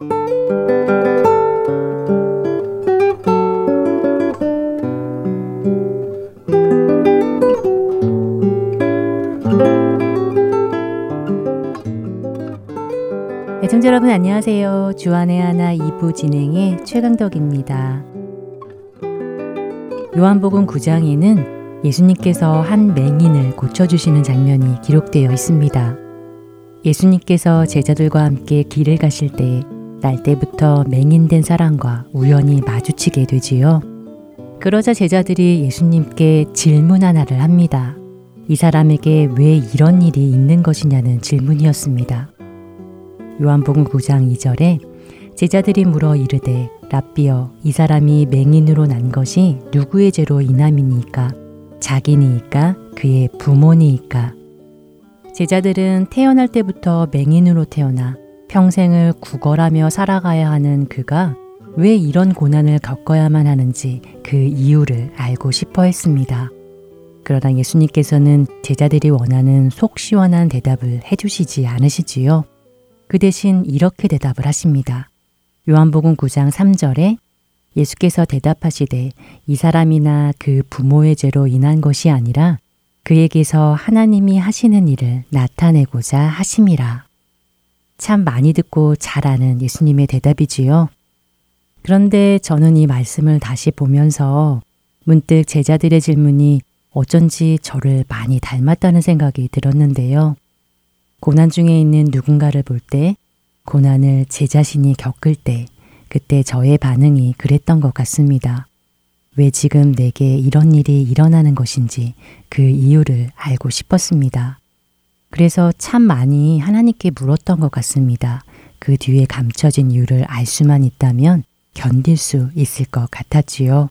애청자 여러분 안녕하세요. 주안의 하나 2부 진행의 최강덕입니다. 요한복음 9장에는 예수님께서 한 맹인을 고쳐주시는 장면이 기록되어 있습니다. 예수님께서 제자들과 함께 길을 가실 때 날 때부터 맹인된 사람과 우연히 마주치게 되지요. 그러자 제자들이 예수님께 질문 하나를 합니다. 이 사람에게 왜 이런 일이 있는 것이냐는 질문이었습니다. 요한복음 9장 2절에 제자들이 물어 이르되 라비어 이 사람이 맹인으로 난 것이 누구의 죄로 인함이니까 자기니이까 그의 부모니이까 제자들은 태어날 때부터 맹인으로 태어나 평생을 구걸하며 살아가야 하는 그가 왜 이런 고난을 겪어야만 하는지 그 이유를 알고 싶어 했습니다. 그러나 예수님께서는 제자들이 원하는 속 시원한 대답을 해주시지 않으시지요. 그 대신 이렇게 대답을 하십니다. 요한복음 9장 3절에 예수께서 대답하시되 이 사람이나 그 부모의 죄로 인한 것이 아니라 그에게서 하나님이 하시는 일을 나타내고자 하심이라. 참 많이 듣고 잘 아는 예수님의 대답이지요. 그런데 저는 이 말씀을 다시 보면서 문득 제자들의 질문이 어쩐지 저를 많이 닮았다는 생각이 들었는데요. 고난 중에 있는 누군가를 볼 때, 고난을 제 자신이 겪을 때, 그때 저의 반응이 그랬던 것 같습니다. 왜 지금 내게 이런 일이 일어나는 것인지 그 이유를 알고 싶었습니다. 그래서 참 많이 하나님께 물었던 것 같습니다. 그 뒤에 감춰진 이유를 알 수만 있다면 견딜 수 있을 것 같았지요.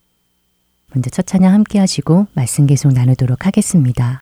먼저 첫 찬양 함께 하시고 말씀 계속 나누도록 하겠습니다.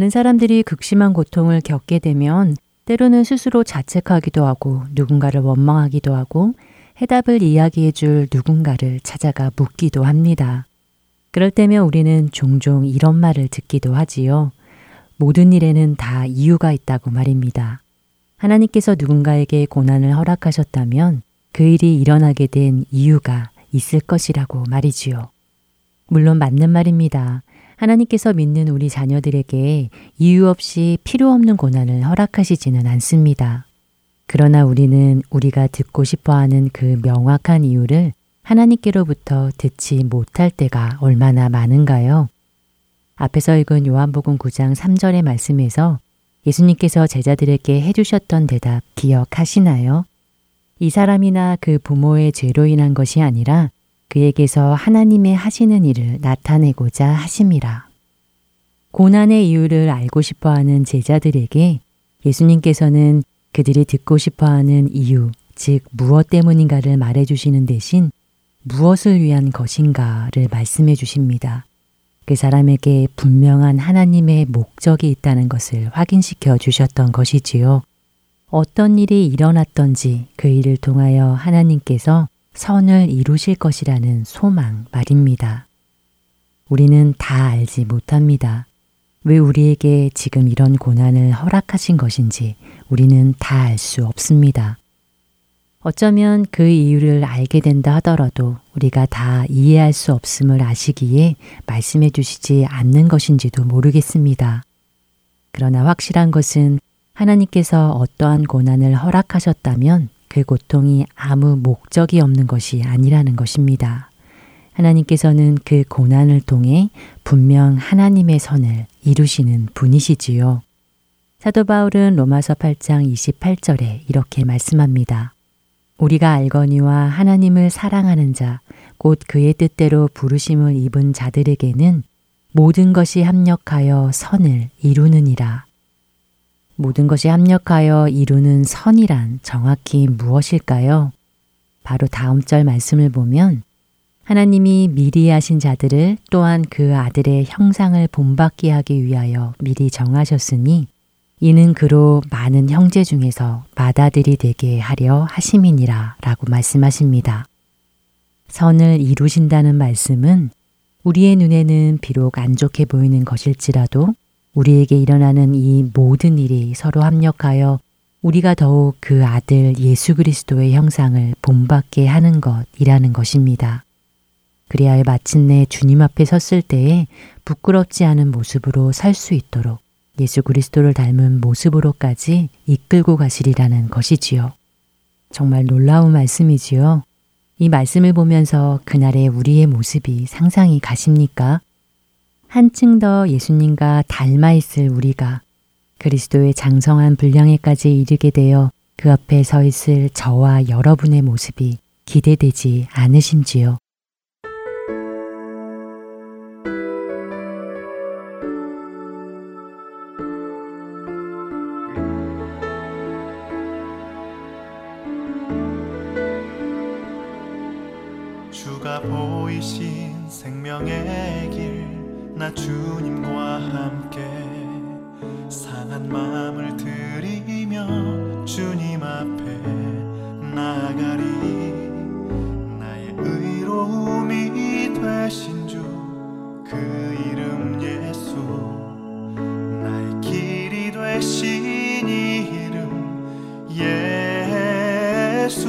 많은 사람들이 극심한 고통을 겪게 되면 때로는 스스로 자책하기도 하고 누군가를 원망하기도 하고 해답을 이야기해 줄 누군가를 찾아가 묻기도 합니다. 그럴 때면 우리는 종종 이런 말을 듣기도 하지요. 모든 일에는 다 이유가 있다고 말입니다. 하나님께서 누군가에게 고난을 허락하셨다면 그 일이 일어나게 된 이유가 있을 것이라고 말이지요. 물론 맞는 말입니다. 하나님께서 믿는 우리 자녀들에게 이유 없이 필요 없는 고난을 허락하시지는 않습니다. 그러나 우리는 우리가 듣고 싶어 하는 그 명확한 이유를 하나님께로부터 듣지 못할 때가 얼마나 많은가요? 앞에서 읽은 요한복음 9장 3절의 말씀에서 예수님께서 제자들에게 해주셨던 대답 기억하시나요? 이 사람이나 그 부모의 죄로 인한 것이 아니라 그에게서 하나님의 하시는 일을 나타내고자 하심이라. 고난의 이유를 알고 싶어 하는 제자들에게 예수님께서는 그들이 듣고 싶어 하는 이유, 즉 무엇 때문인가를 말해 주시는 대신 무엇을 위한 것인가를 말씀해 주십니다. 그 사람에게 분명한 하나님의 목적이 있다는 것을 확인시켜 주셨던 것이지요. 어떤 일이 일어났던지 그 일을 통하여 하나님께서 선을 이루실 것이라는 소망 말입니다. 우리는 다 알지 못합니다. 왜 우리에게 지금 이런 고난을 허락하신 것인지 우리는 다 알 수 없습니다. 어쩌면 그 이유를 알게 된다 하더라도 우리가 다 이해할 수 없음을 아시기에 말씀해 주시지 않는 것인지도 모르겠습니다. 그러나 확실한 것은 하나님께서 어떠한 고난을 허락하셨다면 그 고통이 아무 목적이 없는 것이 아니라는 것입니다. 하나님께서는 그 고난을 통해 분명 하나님의 선을 이루시는 분이시지요. 사도 바울은 로마서 8장 28절에 이렇게 말씀합니다. 우리가 알거니와 하나님을 사랑하는 자, 곧 그의 뜻대로 부르심을 입은 자들에게는 모든 것이 합력하여 선을 이루느니라. 모든 것이 합력하여 이루는 선이란 정확히 무엇일까요? 바로 다음 절 말씀을 보면 하나님이 미리 하신 자들을 또한 그 아들의 형상을 본받게 하기 위하여 미리 정하셨으니 이는 그로 많은 형제 중에서 맏아들이 되게 하려 하심이니라 라고 말씀하십니다. 선을 이루신다는 말씀은 우리의 눈에는 비록 안 좋게 보이는 것일지라도 우리에게 일어나는 이 모든 일이 서로 합력하여 우리가 더욱 그 아들 예수 그리스도의 형상을 본받게 하는 것이라는 것입니다. 그리하여 마침내 주님 앞에 섰을 때에 부끄럽지 않은 모습으로 살 수 있도록 예수 그리스도를 닮은 모습으로까지 이끌고 가시리라는 것이지요. 정말 놀라운 말씀이지요. 이 말씀을 보면서 그날의 우리의 모습이 상상이 가십니까? 한층 더 예수님과 닮아 있을 우리가 그리스도의 장성한 분량에까지 이르게 되어 그 앞에 서 있을 저와 여러분의 모습이 기대되지 않으신지요? 주가 보이신 생명의 길 나 주님과 함께 상한 마음을 들이며 주님 앞에 나가리. 나의 의로움이 되신 주 그 이름 예수. 나의 길이 되신 이름 예수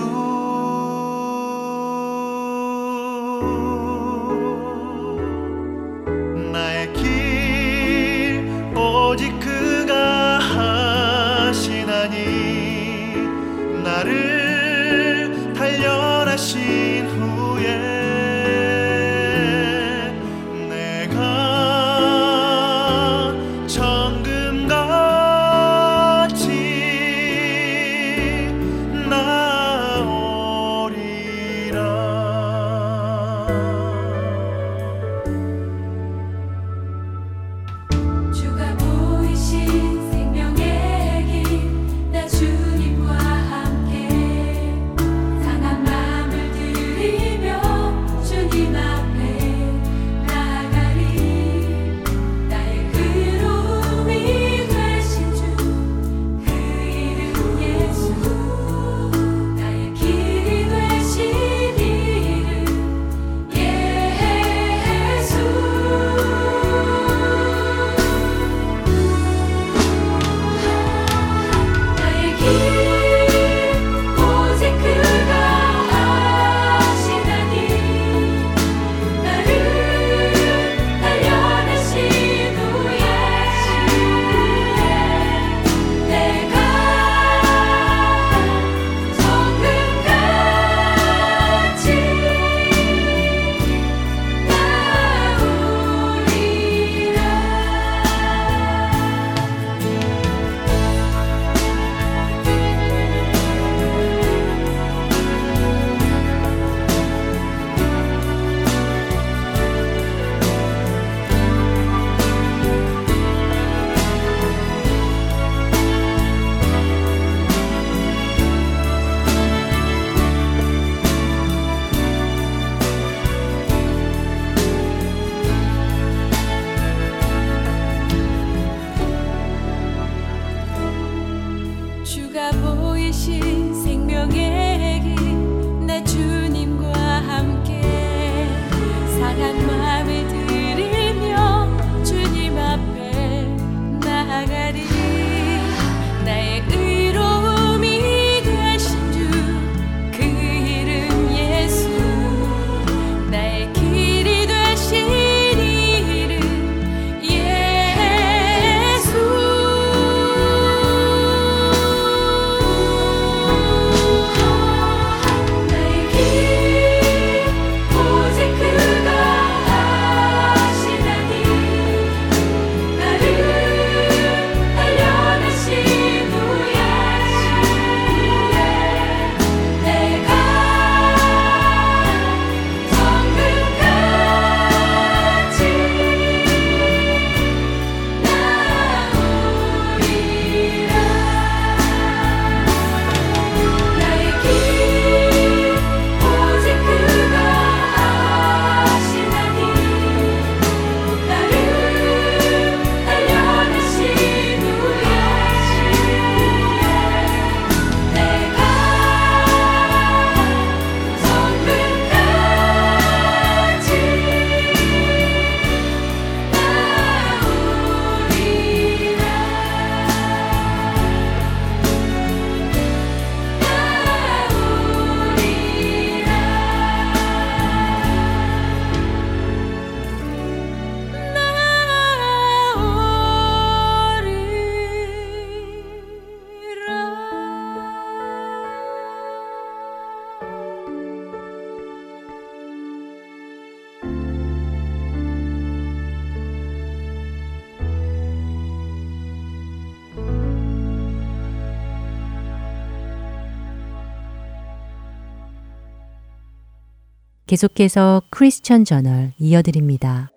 계속해서 크리스천 저널 이어드립니다.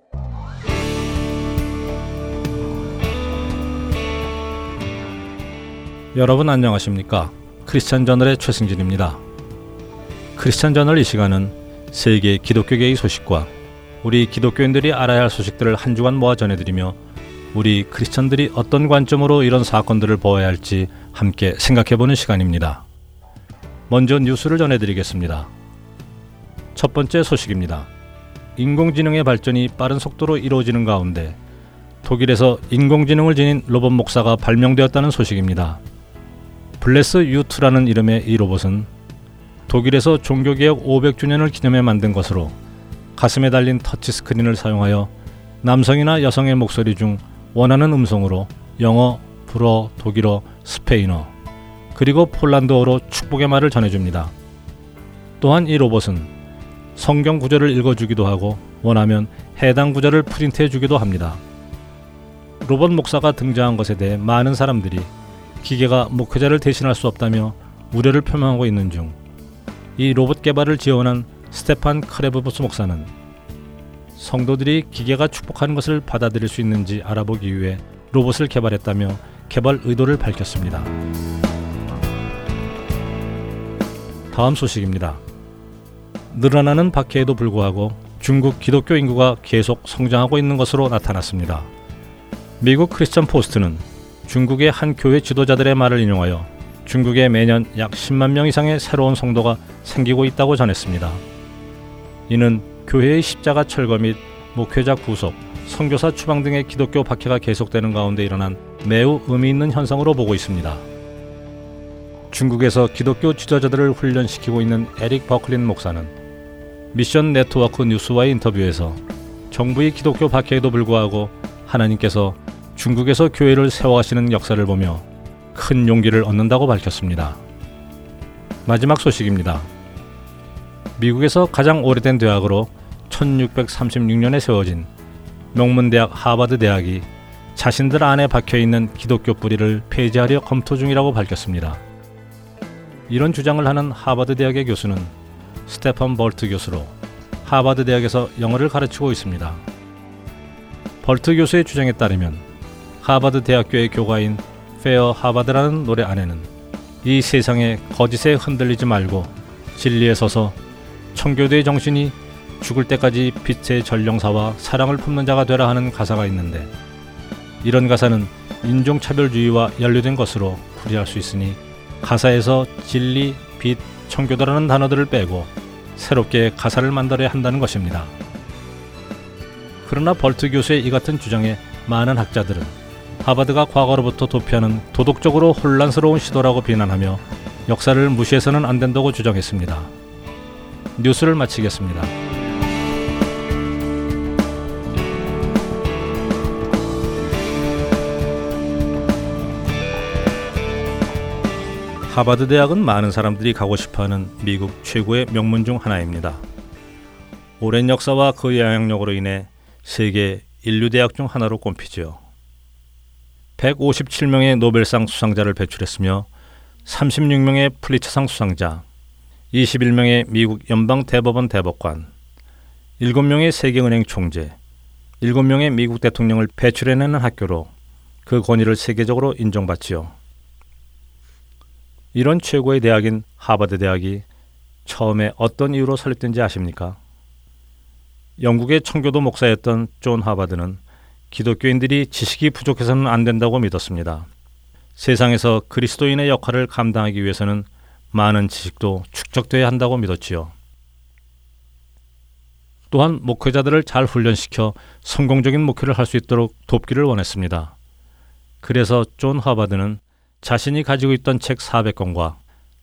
여러분 안녕하십니까? 크리스천 저널의 최승진입니다. 크리스천 저널 이 시간은 세계 기독교계의 소식과 우리 기독교인들이 알아야 할 소식들을 한 주간 모아 전해드리며 우리 크리스천들이 어떤 관점으로 이런 사건들을 보아야 할지 함께 생각해보는 시간입니다. 먼저 뉴스를 전해드리겠습니다. 첫 번째 소식입니다. 인공지능의 발전이 빠른 속도로 이루어지는 가운데 독일에서 인공지능을 지닌 로봇 목사가 발명되었다는 소식입니다. BlessU-2라는 이름의 이 로봇은 독일에서 종교개혁 500주년을 기념해 만든 것으로 가슴에 달린 터치스크린을 사용하여 남성이나 여성의 목소리 중 원하는 음성으로 영어, 불어, 독일어, 스페인어, 그리고 폴란드어로 축복의 말을 전해줍니다. 또한 이 로봇은 성경 구절을 읽어주기도 하고 원하면 해당 구절을 프린트해 주기도 합니다. 로봇 목사가 등장한 것에 대해 많은 사람들이 기계가 목회자를 대신할 수 없다며 우려를 표명하고 있는 중 이 로봇 개발을 지원한 스테판 크레브부스 목사는 성도들이 기계가 축복하는 것을 받아들일 수 있는지 알아보기 위해 로봇을 개발했다며 개발 의도를 밝혔습니다. 다음 소식입니다. 늘어나는 박해에도 불구하고 중국 기독교 인구가 계속 성장하고 있는 것으로 나타났습니다. 미국 크리스천 포스트는 중국의 한 교회 지도자들의 말을 인용하여 중국에 매년 약 10만 명 이상의 새로운 성도가 생기고 있다고 전했습니다. 이는 교회의 십자가 철거 및 목회자 구속, 선교사 추방 등의 기독교 박해가 계속되는 가운데 일어난 매우 의미 있는 현상으로 보고 있습니다. 중국에서 기독교 지도자들을 훈련시키고 있는 에릭 버클린 목사는 미션 네트워크 뉴스와의 인터뷰에서 정부의 기독교 박해에도 불구하고 하나님께서 중국에서 교회를 세워가시는 역사를 보며 큰 용기를 얻는다고 밝혔습니다. 마지막 소식입니다. 미국에서 가장 오래된 대학으로 1636년에 세워진 명문대학 하버드 대학이 자신들 안에 박혀 있는 기독교 뿌리를 폐지하려 검토 중이라고 밝혔습니다. 이런 주장을 하는 하버드 대학의 교수는 스테판 벌트 교수로 하버드 대학에서 영어를 가르치고 있습니다. 벌트 교수의 주장에 따르면 하버드 대학교의 교가인 페어 하버드라는 노래 안에는 이 세상의 거짓에 흔들리지 말고 진리에 서서 청교도의 정신이 죽을 때까지 빛의 전령사와 사랑을 품는 자가 되라 하는 가사가 있는데 이런 가사는 인종차별주의와 연루된 것으로 풀이할 수 있으니 가사에서 진리, 빛, 청교도라는 단어들을 빼고 새롭게 가사를 만들어야 한다는 것입니다. 그러나 벌트 교수의 이 같은 주장에 많은 학자들은 하버드가 과거로부터 도피하는 도덕적으로 혼란스러운 시도라고 비난하며 역사를 무시해서는 안 된다고 주장했습니다. 뉴스를 마치겠습니다. 하버드 대학은 많은 사람들이 가고 싶어하는 미국 최고의 명문 중 하나입니다. 오랜 역사와 그 영향력으로 인해 세계 인류 대학 중 하나로 꼽히지요. 157명의 노벨상 수상자를 배출했으며 36명의 플리처상 수상자, 21명의 미국 연방 대법원 대법관, 7명의 세계은행 총재, 7명의 미국 대통령을 배출해내는 학교로 그 권위를 세계적으로 인정받지요. 이런 최고의 대학인 하버드 대학이 처음에 어떤 이유로 설립된지 아십니까? 영국의 청교도 목사였던 존 하버드는 기독교인들이 지식이 부족해서는 안 된다고 믿었습니다. 세상에서 그리스도인의 역할을 감당하기 위해서는 많은 지식도 축적돼야 한다고 믿었지요. 또한 목회자들을 잘 훈련시켜 성공적인 목회를 할 수 있도록 돕기를 원했습니다. 그래서 존 하버드는 자신이 가지고 있던 책 400권과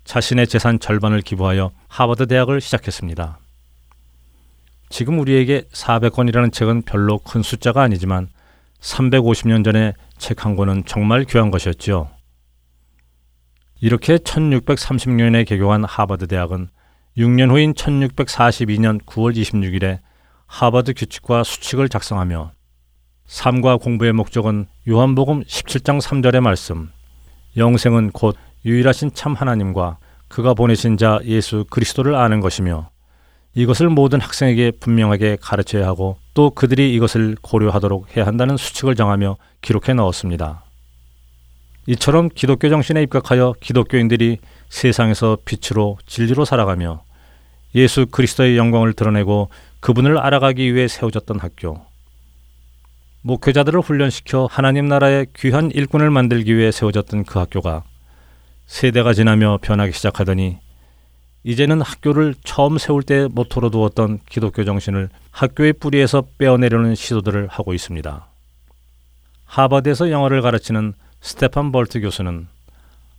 자신의 재산 절반을 기부하여 하버드 대학을 시작했습니다. 지금 우리에게 400권이라는 책은 별로 큰 숫자가 아니지만 350년 전에 책 한 권은 정말 귀한 것이었지요. 이렇게 1630년에 개교한 하버드 대학은 6년 후인 1642년 9월 26일에 하버드 규칙과 수칙을 작성하며 삶과 공부의 목적은 요한복음 17장 3절의 말씀 영생은 곧 유일하신 참 하나님과 그가 보내신 자 예수 그리스도를 아는 것이며 이것을 모든 학생에게 분명하게 가르쳐야 하고 또 그들이 이것을 고려하도록 해야 한다는 수칙을 정하며 기록해 넣었습니다. 이처럼 기독교 정신에 입각하여 기독교인들이 세상에서 빛으로 진리로 살아가며 예수 그리스도의 영광을 드러내고 그분을 알아가기 위해 세워졌던 학교. 목회자들을 훈련시켜 하나님 나라의 귀한 일꾼을 만들기 위해 세워졌던 그 학교가 세대가 지나며 변하기 시작하더니 이제는 학교를 처음 세울 때 모토로 두었던 기독교 정신을 학교의 뿌리에서 빼어내려는 시도들을 하고 있습니다. 하버드에서 영어를 가르치는 스테판 벌트 교수는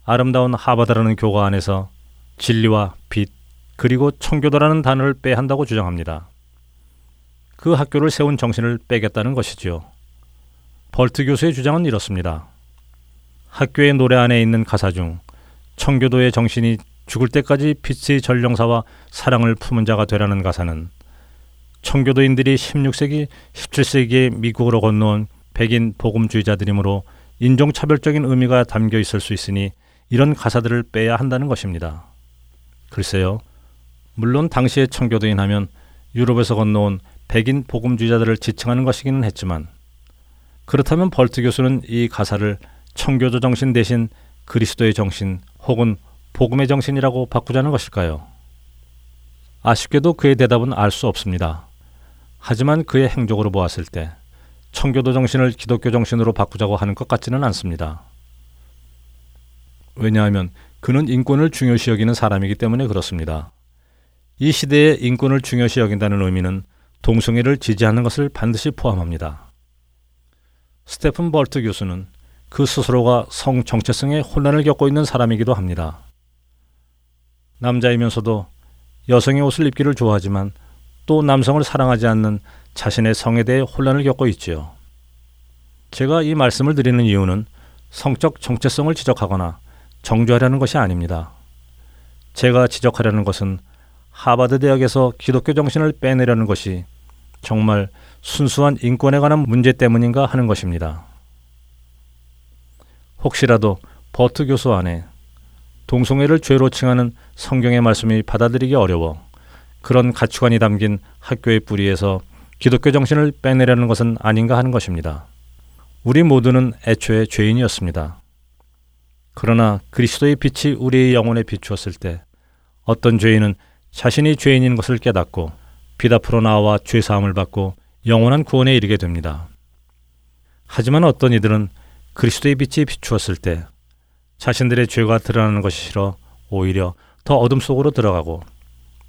아름다운 하버드라는 교가 안에서 진리와 빛 그리고 청교도라는 단어를 빼야 한다고 주장합니다. 그 학교를 세운 정신을 빼겠다는 것이지요. 벌트 교수의 주장은 이렇습니다. 학교의 노래 안에 있는 가사 중 청교도의 정신이 죽을 때까지 빛의 전령사와 사랑을 품은 자가 되라는 가사는 청교도인들이 16세기, 17세기에 미국으로 건너온 백인 복음주의자들이므로 인종차별적인 의미가 담겨 있을 수 있으니 이런 가사들을 빼야 한다는 것입니다. 글쎄요. 물론 당시의 청교도인 하면 유럽에서 건너온 백인 복음주의자들을 지칭하는 것이기는 했지만 그렇다면 벌트 교수는 이 가사를 청교도 정신 대신 그리스도의 정신 혹은 복음의 정신이라고 바꾸자는 것일까요? 아쉽게도 그의 대답은 알 수 없습니다. 하지만 그의 행적으로 보았을 때 청교도 정신을 기독교 정신으로 바꾸자고 하는 것 같지는 않습니다. 왜냐하면 그는 인권을 중요시 여기는 사람이기 때문에 그렇습니다. 이 시대에 인권을 중요시 여긴다는 의미는 동성애를 지지하는 것을 반드시 포함합니다. 스테픈 벌트 교수는 그 스스로가 성 정체성의 혼란을 겪고 있는 사람이기도 합니다. 남자이면서도 여성의 옷을 입기를 좋아하지만 또 남성을 사랑하지 않는 자신의 성에 대해 혼란을 겪고 있지요. 제가 이 말씀을 드리는 이유는 성적 정체성을 지적하거나 정죄하려는 것이 아닙니다. 제가 지적하려는 것은 하버드 대학에서 기독교 정신을 빼내려는 것이 정말 순수한 인권에 관한 문제 때문인가 하는 것입니다. 혹시라도 버트 교수 안에 동성애를 죄로 칭하는 성경의 말씀이 받아들이기 어려워 그런 가치관이 담긴 학교의 뿌리에서 기독교 정신을 빼내려는 것은 아닌가 하는 것입니다. 우리 모두는 애초에 죄인이었습니다. 그러나 그리스도의 빛이 우리의 영혼에 비추었을 때 어떤 죄인은 자신이 죄인인 것을 깨닫고 빛 앞으로 나와 죄 사함을 받고 영원한 구원에 이르게 됩니다. 하지만 어떤 이들은 그리스도의 빛이 비추었을 때 자신들의 죄가 드러나는 것이 싫어 오히려 더 어둠 속으로 들어가고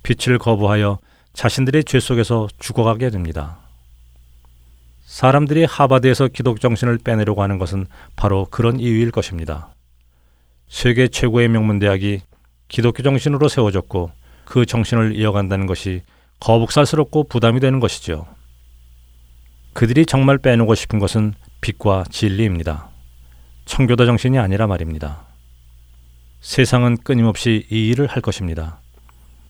빛을 거부하여 자신들의 죄 속에서 죽어가게 됩니다. 사람들이 하바드에서 기독 정신을 빼내려고 하는 것은 바로 그런 이유일 것입니다. 세계 최고의 명문 대학이 기독교 정신으로 세워졌고 그 정신을 이어간다는 것이 거북살스럽고 부담이 되는 것이죠. 그들이 정말 빼놓고 싶은 것은 빛과 진리입니다. 청교도 정신이 아니라 말입니다. 세상은 끊임없이 이 일을 할 것입니다.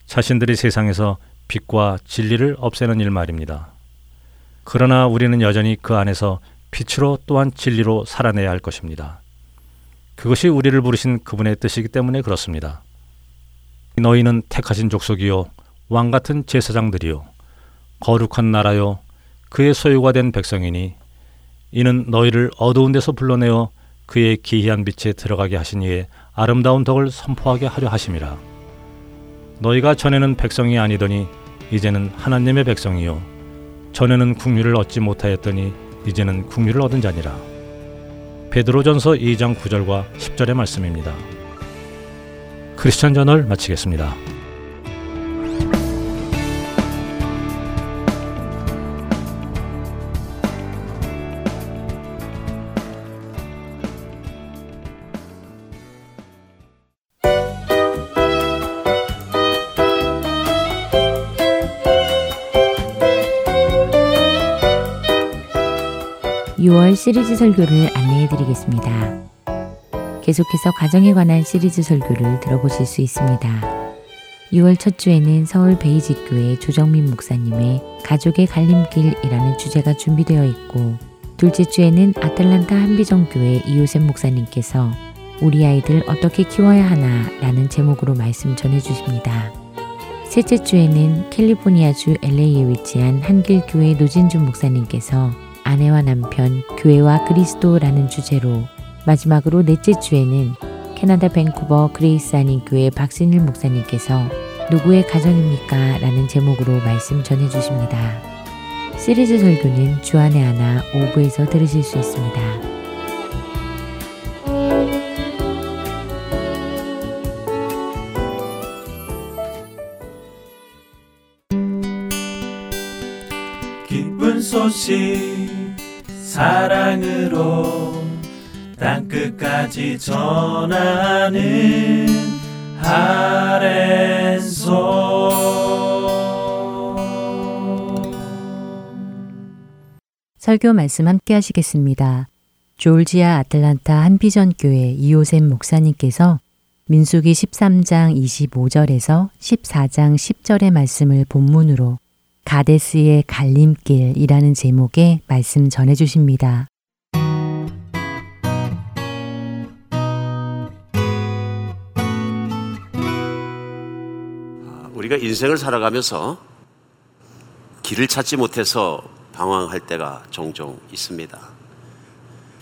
자신들이 세상에서 빛과 진리를 없애는 일 말입니다. 그러나 우리는 여전히 그 안에서 빛으로 또한 진리로 살아내야 할 것입니다. 그것이 우리를 부르신 그분의 뜻이기 때문에 그렇습니다. 너희는 택하신 족속이요 왕 같은 제사장들이요 거룩한 나라요 그의 소유가 된 백성이니 이는 너희를 어두운 데서 불러내어 그의 기이한 빛에 들어가게 이의 아름다운 덕을 선포하게 하려 하심이라. 너희가 전에는 백성이 아니더니 이제는 하나님의 백성이요 전에는 국류를 얻지 못하였더니 이제는 국류를 얻은 자니라. 베드로전서 2장 9절과 10절의 말씀입니다. 크리스천 전을 마치겠습니다. 시리즈 설교를 안내해 드리겠습니다. 계속해서 가정에 관한 시리즈 설교를 들어보실 수 있습니다. 6월 첫 주에는 서울 베이직교회 조정민 목사님의 가족의 갈림길이라는 주제가 준비되어 있고 둘째 주에는 아틀란타 한비정교회 이호셉 목사님께서 우리 아이들 어떻게 키워야 하나 라는 제목으로 말씀 전해 주십니다. 셋째 주에는 캘리포니아주 LA에 위치한 한길교회 노진준 목사님께서 아내와 남편, 교회와 그리스도라는 주제로 마지막으로 넷째 주에는 캐나다 밴쿠버 그레이스 한인 교회 박신일 목사님께서 누구의 가정입니까? 라는 제목으로 말씀 전해 주십니다. 시리즈 설교는 주안의 하나 오부에서 들으실 수 있습니다. 소식 사랑으로 땅끝까지 전하는 아랜소 설교 말씀 함께 하시겠습니다. 조지아 아틀란타 한비전 교회 이호샘 목사님께서 민수기 13장 25절에서 14장 10절의 말씀을 본문으로 가데스의 갈림길이라는 제목의 말씀 전해 주십니다. 우리가 인생을 살아가면서 길을 찾지 못해서 방황할 때가 종종 있습니다.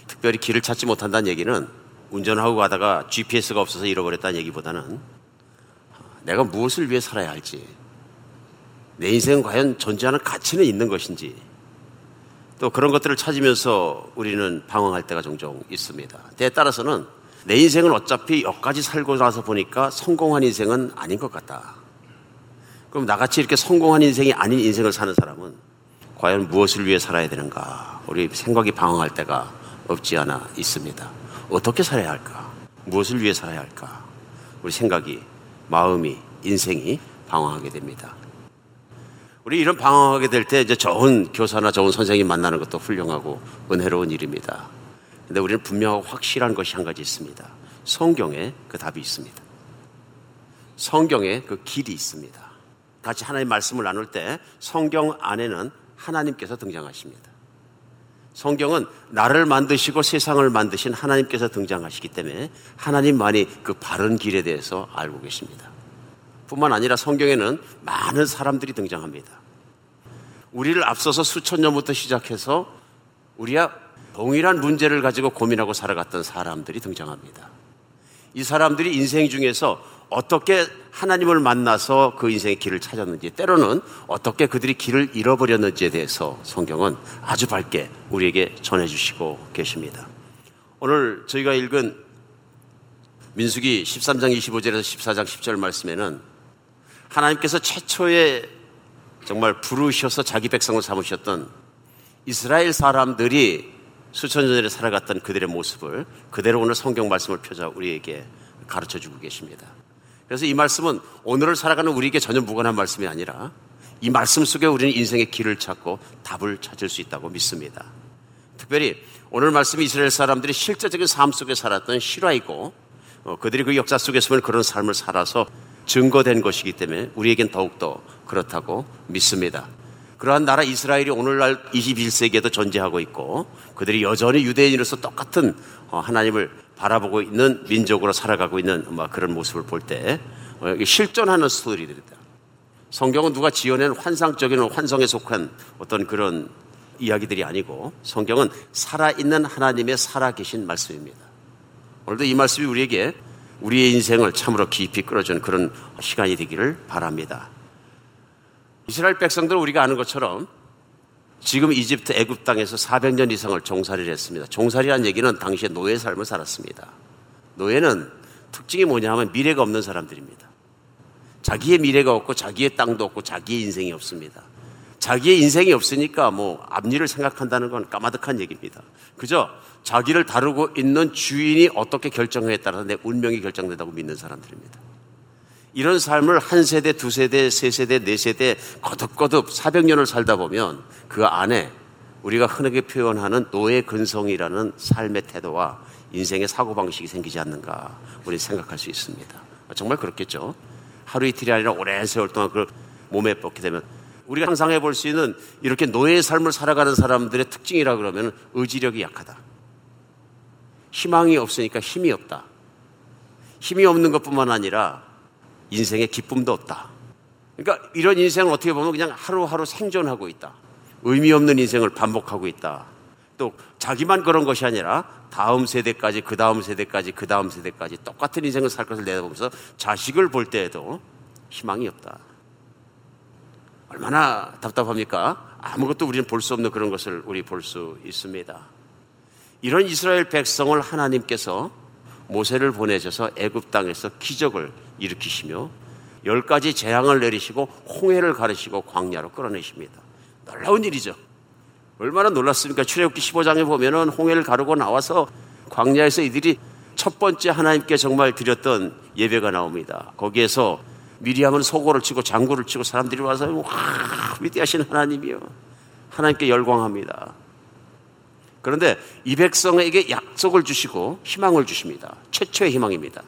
특별히 길을 찾지 못한다는 얘기는 운전하고 가다가 GPS가 없어서 잃어버렸다는 얘기보다는 내가 무엇을 위해 살아야 할지, 내 인생은 과연 존재하는 가치는 있는 것인지, 또 그런 것들을 찾으면서 우리는 방황할 때가 종종 있습니다. 때에 따라서는 내 인생은 어차피 여기까지 살고 나서 보니까 성공한 인생은 아닌 것 같다. 그럼 나같이 이렇게 성공한 인생이 아닌 인생을 사는 사람은 과연 무엇을 위해 살아야 되는가? 우리 생각이 방황할 때가 없지 않아 있습니다. 어떻게 살아야 할까? 무엇을 위해 살아야 할까? 우리 생각이, 마음이, 인생이 방황하게 됩니다. 우리 이런 방황하게 될 때 이제 좋은 교사나 좋은 선생님 만나는 것도 훌륭하고 은혜로운 일입니다. 근데 우리는 분명하고 확실한 것이 한 가지 있습니다. 성경에 그 답이 있습니다. 성경에 그 길이 있습니다. 같이 하나님 말씀을 나눌 때 성경 안에는 하나님께서 등장하십니다. 성경은 나를 만드시고 세상을 만드신 하나님께서 등장하시기 때문에 하나님만이 그 바른 길에 대해서 알고 계십니다. 뿐만 아니라 성경에는 많은 사람들이 등장합니다. 우리를 앞서서 수천 년부터 시작해서 우리가 동일한 문제를 가지고 고민하고 살아갔던 사람들이 등장합니다. 이 사람들이 인생 중에서 어떻게 하나님을 만나서 그 인생의 길을 찾았는지, 때로는 어떻게 그들이 길을 잃어버렸는지에 대해서 성경은 아주 밝게 우리에게 전해주시고 계십니다. 오늘 저희가 읽은 민수기 13장 25절에서 14장 10절 말씀에는 하나님께서 최초에 정말 부르셔서 자기 백성을 삼으셨던 이스라엘 사람들이 수천 년 전에 살아갔던 그들의 모습을 그대로 오늘 성경 말씀을 펴자 우리에게 가르쳐 주고 계십니다. 그래서 이 말씀은 오늘을 살아가는 우리에게 전혀 무관한 말씀이 아니라 이 말씀 속에 우리는 인생의 길을 찾고 답을 찾을 수 있다고 믿습니다. 특별히 오늘 말씀이 이스라엘 사람들이 실제적인 삶 속에 살았던 실화이고 어, 그들이 그 역사 속에서 그런 삶을 살아서 증거된 것이기 때문에 우리에겐 더욱더 그렇다고 믿습니다. 그러한 나라 이스라엘이 오늘날 21세기에도 존재하고 있고 그들이 여전히 유대인으로서 똑같은 어, 하나님을 바라보고 있는 민족으로 살아가고 있는 그런 모습을 볼때 어, 실존하는 스토리들이다. 성경은 누가 지어낸 환상적인 환성에 속한 어떤 그런 이야기들이 아니고 성경은 살아있는 하나님의 살아계신 말씀입니다. 오늘도 이 말씀이 우리에게 우리의 인생을 참으로 깊이 끌어주는 그런 시간이 되기를 바랍니다. 이스라엘 백성들은 우리가 아는 것처럼 지금 이집트 애굽 땅에서 400년 이상을 종살이를 했습니다. 종살이란 얘기는 당시에 노예 삶을 살았습니다. 노예는 특징이 뭐냐 하면 미래가 없는 사람들입니다. 자기의 미래가 없고 자기의 땅도 없고 자기의 인생이 없습니다. 자기의 인생이 없으니까 뭐 앞일을 생각한다는 건 까마득한 얘기입니다. 그저 자기를 다루고 있는 주인이 어떻게 결정에 따라서 내 운명이 결정된다고 믿는 사람들입니다. 이런 삶을 한 세대, 두 세대, 세 세대, 네 세대 거듭거듭 400년을 살다 보면 그 안에 우리가 흔하게 표현하는 노예 근성이라는 삶의 태도와 인생의 사고방식이 생기지 않는가 우리 생각할 수 있습니다. 정말 그렇겠죠. 하루 이틀이 아니라 오랜 세월 동안 그 몸에 뻗게 되면 우리가 상상해 볼 수 있는 이렇게 노예의 삶을 살아가는 사람들의 특징이라 그러면 의지력이 약하다. 희망이 없으니까 힘이 없다. 힘이 없는 것뿐만 아니라 인생에 기쁨도 없다. 그러니까 이런 인생을 어떻게 보면 그냥 하루하루 생존하고 있다. 의미 없는 인생을 반복하고 있다. 또 자기만 그런 것이 아니라 다음 세대까지 그 다음 세대까지 그 다음 세대까지 똑같은 인생을 살 것을 내다보면서 자식을 볼 때에도 희망이 없다. 얼마나 답답합니까? 아무것도 우리는 볼 수 없는 그런 것을 우리 볼 수 있습니다. 이런 이스라엘 백성을 하나님께서 모세를 보내셔서 애굽 땅에서 기적을 일으키시며 열 가지 재앙을 내리시고 홍해를 가르시고 광야로 끌어내십니다. 놀라운 일이죠. 얼마나 놀랐습니까? 출애굽기 15장에 보면은 홍해를 가르고 나와서 광야에서 이들이 첫 번째 하나님께 정말 드렸던 예배가 나옵니다. 거기에서 미리하면 소고를 치고 장구를 치고 사람들이 와서 와 위대하신 하나님이요. 하나님께 열광합니다. 그런데 이 백성에게 약속을 주시고 희망을 주십니다. 최초의 희망입니다.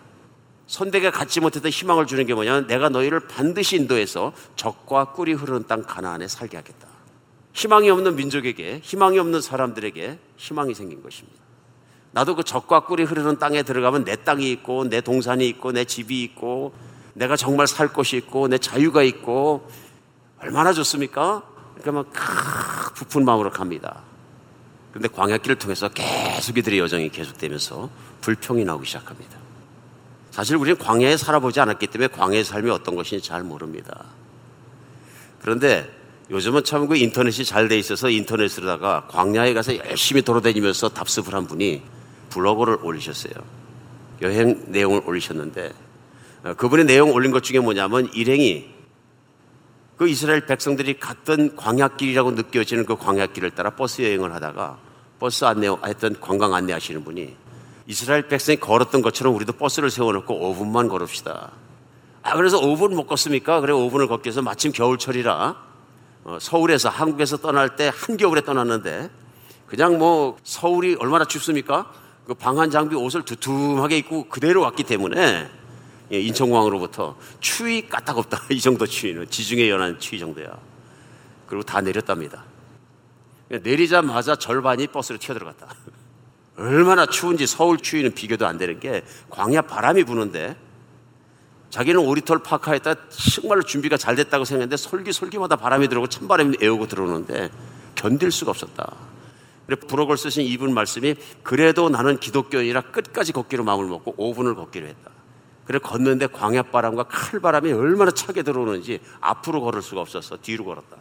선대가 갖지 못했던 희망을 주는 게 뭐냐면 내가 너희를 반드시 인도해서 적과 꿀이 흐르는 땅 가나안에 살게 하겠다. 희망이 없는 민족에게 희망이 없는 사람들에게 희망이 생긴 것입니다. 나도 그 적과 꿀이 흐르는 땅에 들어가면 내 땅이 있고 내 동산이 있고 내 집이 있고 내가 정말 살 곳이 있고 내 자유가 있고 얼마나 좋습니까? 그러니까 막 부푼 마음으로 갑니다. 그런데 광야길을 통해서 계속 이들의 여정이 계속되면서 불평이 나오기 시작합니다. 사실 우리는 광야에 살아보지 않았기 때문에 광야의 삶이 어떤 것인지 잘 모릅니다. 그런데 요즘은 참 그 인터넷이 잘 돼 있어서 인터넷으로다가 광야에 가서 열심히 돌아다니면서 답습을 한 분이 블로그를 올리셨어요. 여행 내용을 올리셨는데 어, 그분의 내용 올린 것 중에 뭐냐면 일행이 그 이스라엘 백성들이 갔던 광야길이라고 느껴지는 그 광야길을 따라 버스 여행을 하다가 버스 안내했던 관광 안내하시는 분이 이스라엘 백성이 걸었던 것처럼 우리도 버스를 세워놓고 5분만 걸읍시다. 아, 그래서 5분 못 걷습니까? 그래 5분을 걷기 위해서 마침 겨울철이라 어, 서울에서 한국에서 떠날 때 한겨울에 떠났는데 그냥 뭐 서울이 얼마나 춥습니까? 그 방한 장비 옷을 두툼하게 입고 그대로 왔기 때문에 예, 인천공항으로부터 추위 까딱없다 이 정도 추위는 지중해 연한 추위 정도야. 그리고 다 내렸답니다. 내리자마자 절반이 버스로 튀어들어갔다. 얼마나 추운지 서울 추위는 비교도 안 되는 게 광야 바람이 부는데 자기는 오리털 파카에다 정말로 준비가 잘 됐다고 생각했는데 솔기솔기마다 바람이 들어오고 찬바람이 에우고 들어오는데 견딜 수가 없었다. 그래 부록을 쓰신 이분 말씀이 그래도 나는 기독교인이라 끝까지 걷기로 마음을 먹고 5분을 걷기로 했다. 그래 걷는데 광야바람과 칼바람이 얼마나 차게 들어오는지 앞으로 걸을 수가 없어서 뒤로 걸었다.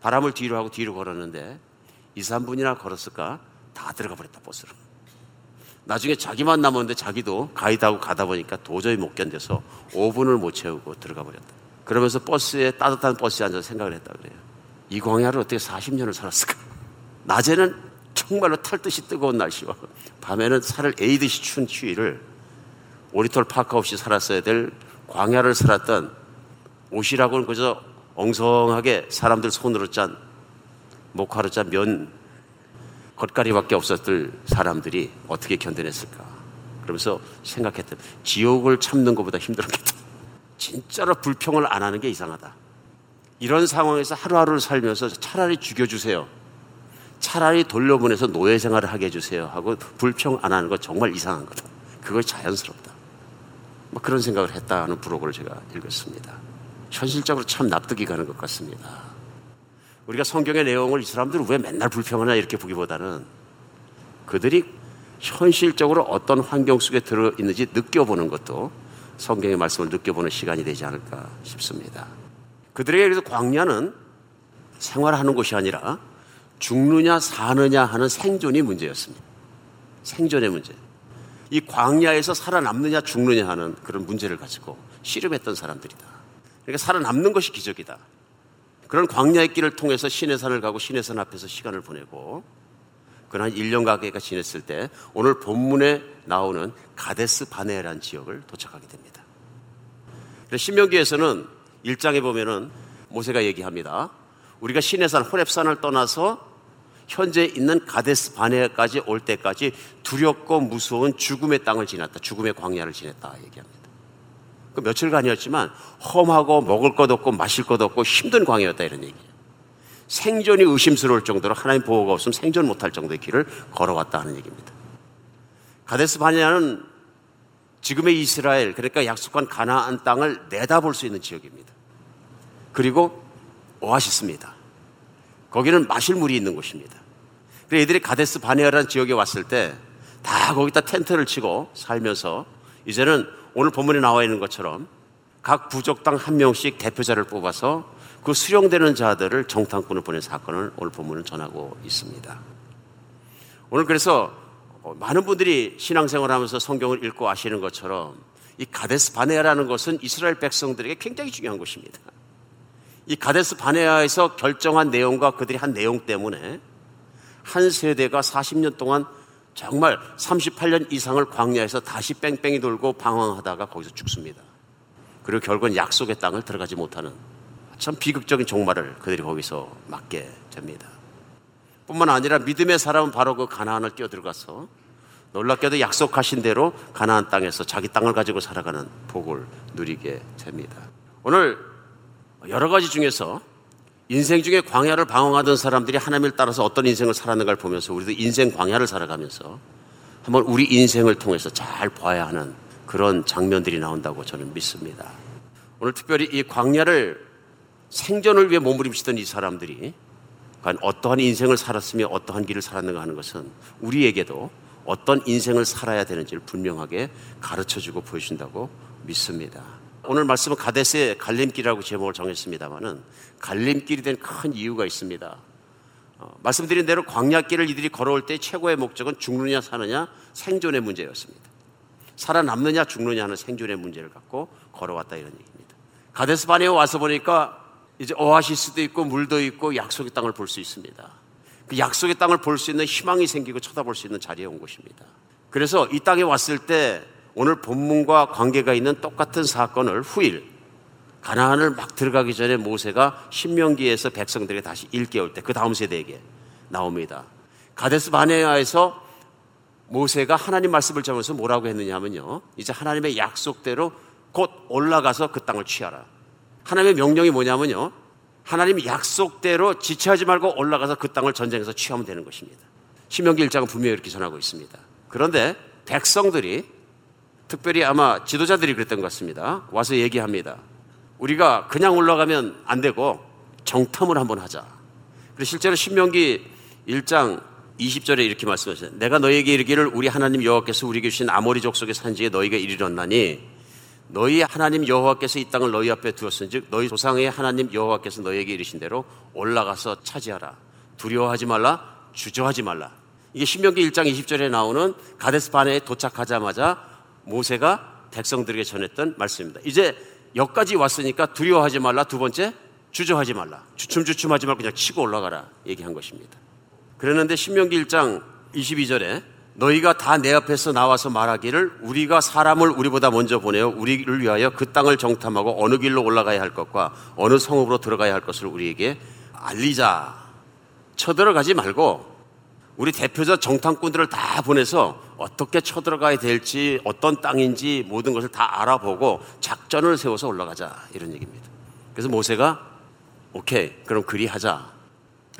바람을 뒤로 하고 뒤로 걸었는데 2, 3분이나 걸었을까? 다 들어가 버렸다, 버스로. 나중에 자기만 남았는데 자기도 가이드하고 가다 보니까 도저히 못 견뎌서 5분을 못 채우고 들어가 버렸다. 그러면서 버스에 따뜻한 버스에 앉아서 생각을 했다 그래요. 이 광야를 어떻게 40년을 살았을까? 낮에는 정말로 탈 듯이 뜨거운 날씨와 밤에는 살을 에이듯이 추운 추위를 오리털 파카 없이 살았어야 될 광야를 살았던 옷이라고는 그저 엉성하게 사람들 손으로 짠 목화로 짠 면 겉가리밖에 없었을 사람들이 어떻게 견뎌냈을까? 그러면서 생각했던 지옥을 참는 것보다 힘들었겠다 진짜로 불평을 안 하는 게 이상하다. 이런 상황에서 하루하루를 살면서 차라리 죽여주세요. 차라리 돌려보내서 노예 생활을 하게 해주세요 하고 불평 안 하는 거 정말 이상한 거다. 그걸 자연스럽다 뭐 그런 생각을 했다는 부록을 제가 읽었습니다. 현실적으로 참 납득이 가는 것 같습니다. 우리가 성경의 내용을 이 사람들은 왜 맨날 불평하냐 이렇게 보기보다는 그들이 현실적으로 어떤 환경 속에 들어있는지 느껴보는 것도 성경의 말씀을 느껴보는 시간이 되지 않을까 싶습니다. 그들에게 그래서 광야는 생활하는 곳이 아니라 죽느냐 사느냐 하는 생존이 문제였습니다. 생존의 문제. 이 광야에서 살아남느냐 죽느냐 하는 그런 문제를 가지고 씨름했던 사람들이다. 그러니까 살아남는 것이 기적이다. 그런 광야의 길을 통해서 시내산을 가고 시내산 앞에서 시간을 보내고 그한 1년 가게가 지냈을 때 오늘 본문에 나오는 가데스 바네라는 지역을 도착하게 됩니다. 신명기에서는 1장에 보면은 모세가 얘기합니다. 우리가 시내산 호랩산을 떠나서 현재 있는 가데스 바네까지 올 때까지 두렵고 무서운 죽음의 땅을 지났다. 죽음의 광야를 지냈다 얘기합니다. 그 며칠간이었지만 험하고 먹을 것 없고 마실 것 없고 힘든 광야였다 이런 얘기예요. 생존이 의심스러울 정도로 하나님 보호가 없으면 생존 못할 정도의 길을 걸어왔다 하는 얘기입니다. 가데스 바네아는 지금의 이스라엘 그러니까 약속한 가나안 땅을 내다볼 수 있는 지역입니다. 그리고 오아시스입니다. 거기는 마실 물이 있는 곳입니다. 그래서 애들이 가데스 바네아라는 지역에 왔을 때 다 거기다 텐트를 치고 살면서 이제는 오늘 본문에 나와 있는 것처럼 각 부족당 한 명씩 대표자를 뽑아서 그 수령되는 자들을 정탐꾼을 보낸 사건을 오늘 본문은 전하고 있습니다. 오늘 그래서 많은 분들이 신앙생활 하면서 성경을 읽고 아시는 것처럼 이 가데스 바네아라는 것은 이스라엘 백성들에게 굉장히 중요한 곳입니다. 이 가데스 바네아에서 결정한 내용과 그들이 한 내용 때문에 한 세대가 40년 동안 정말 38년 이상을 광야에서 다시 뺑뺑이 돌고 방황하다가 거기서 죽습니다. 그리고 결국은 약속의 땅을 들어가지 못하는 참 비극적인 종말을 그들이 거기서 맞게 됩니다. 뿐만 아니라 믿음의 사람은 바로 그 가나안을 뛰어들어가서 놀랍게도 약속하신 대로 가나안 땅에서 자기 땅을 가지고 살아가는 복을 누리게 됩니다. 오늘 여러 가지 중에서 인생 중에 광야를 방황하던 사람들이 하나님을 따라서 어떤 인생을 살았는가를 보면서 우리도 인생 광야를 살아가면서 한번 우리 인생을 통해서 잘 봐야 하는 그런 장면들이 나온다고 저는 믿습니다. 오늘 특별히 이 광야를 생존을 위해 몸부림치던 이 사람들이 과연 어떠한 인생을 살았으며 어떠한 길을 살았는가 하는 것은 우리에게도 어떤 인생을 살아야 되는지를 분명하게 가르쳐 주고 보여준다고 믿습니다. 오늘 말씀은 가데스의 갈림길이라고 제목을 정했습니다만은 갈림길이 된 큰 이유가 있습니다. 어, 말씀드린 대로 광야길을 이들이 걸어올 때 최고의 목적은 죽느냐 사느냐 생존의 문제였습니다. 살아남느냐 죽느냐 하는 생존의 문제를 갖고 걸어왔다 이런 얘기입니다. 가데스 바네에 와서 보니까 이제 오아시스도 있고 물도 있고 약속의 땅을 볼 수 있습니다. 그 약속의 땅을 볼 수 있는 희망이 생기고 쳐다볼 수 있는 자리에 온 곳입니다. 그래서 이 땅에 왔을 때 오늘 본문과 관계가 있는 똑같은 사건을 후일 가나안을 막 들어가기 전에 모세가 신명기에서 백성들에게 다시 일깨울 때 그 다음 세대에게 나옵니다. 가데스 바네아에서 모세가 하나님 말씀을 전면서 뭐라고 했느냐 하면요. 이제 하나님의 약속대로 곧 올라가서 그 땅을 취하라. 하나님의 명령이 뭐냐면요. 하나님 약속대로 지체하지 말고 올라가서 그 땅을 전쟁에서 취하면 되는 것입니다. 신명기 1장은 분명히 이렇게 전하고 있습니다. 그런데 백성들이 특별히 아마 지도자들이 그랬던 것 같습니다. 와서 얘기합니다. 우리가 그냥 올라가면 안 되고 정탐을 한번 하자. 그래서 실제로 신명기 1장 20절에 이렇게 말씀하셨어요. 내가 너에게 이르기를 우리 하나님 여호와께서 우리에게 주신 아모리 족속의 산지에 너희가 이르렀나니 너희 하나님 여호와께서 이 땅을 너희 앞에 두었은즉 너희 조상의 하나님 여호와께서 너희에게 이르신 대로 올라가서 차지하라. 두려워하지 말라. 주저하지 말라. 이게 신명기 1장 20절에 나오는 가데스 바네에 도착하자마자 모세가 백성들에게 전했던 말씀입니다. 이제 여기까지 왔으니까 두려워하지 말라. 두 번째 주저하지 말라. 주춤주춤하지 말고 그냥 치고 올라가라. 얘기한 것입니다. 그랬는데 신명기 1장 22절에 너희가 다 내 앞에서 나와서 말하기를 우리가 사람을 우리보다 먼저 보내어 우리를 위하여 그 땅을 정탐하고 어느 길로 올라가야 할 것과 어느 성읍으로 들어가야 할 것을 우리에게 알리자. 쳐들어가지 말고 우리 대표적 정탐꾼들을 다 보내서 어떻게 쳐들어가야 될지 어떤 땅인지 모든 것을 다 알아보고 작전을 세워서 올라가자 이런 얘기입니다. 그래서 모세가 오케이 그럼 그리하자.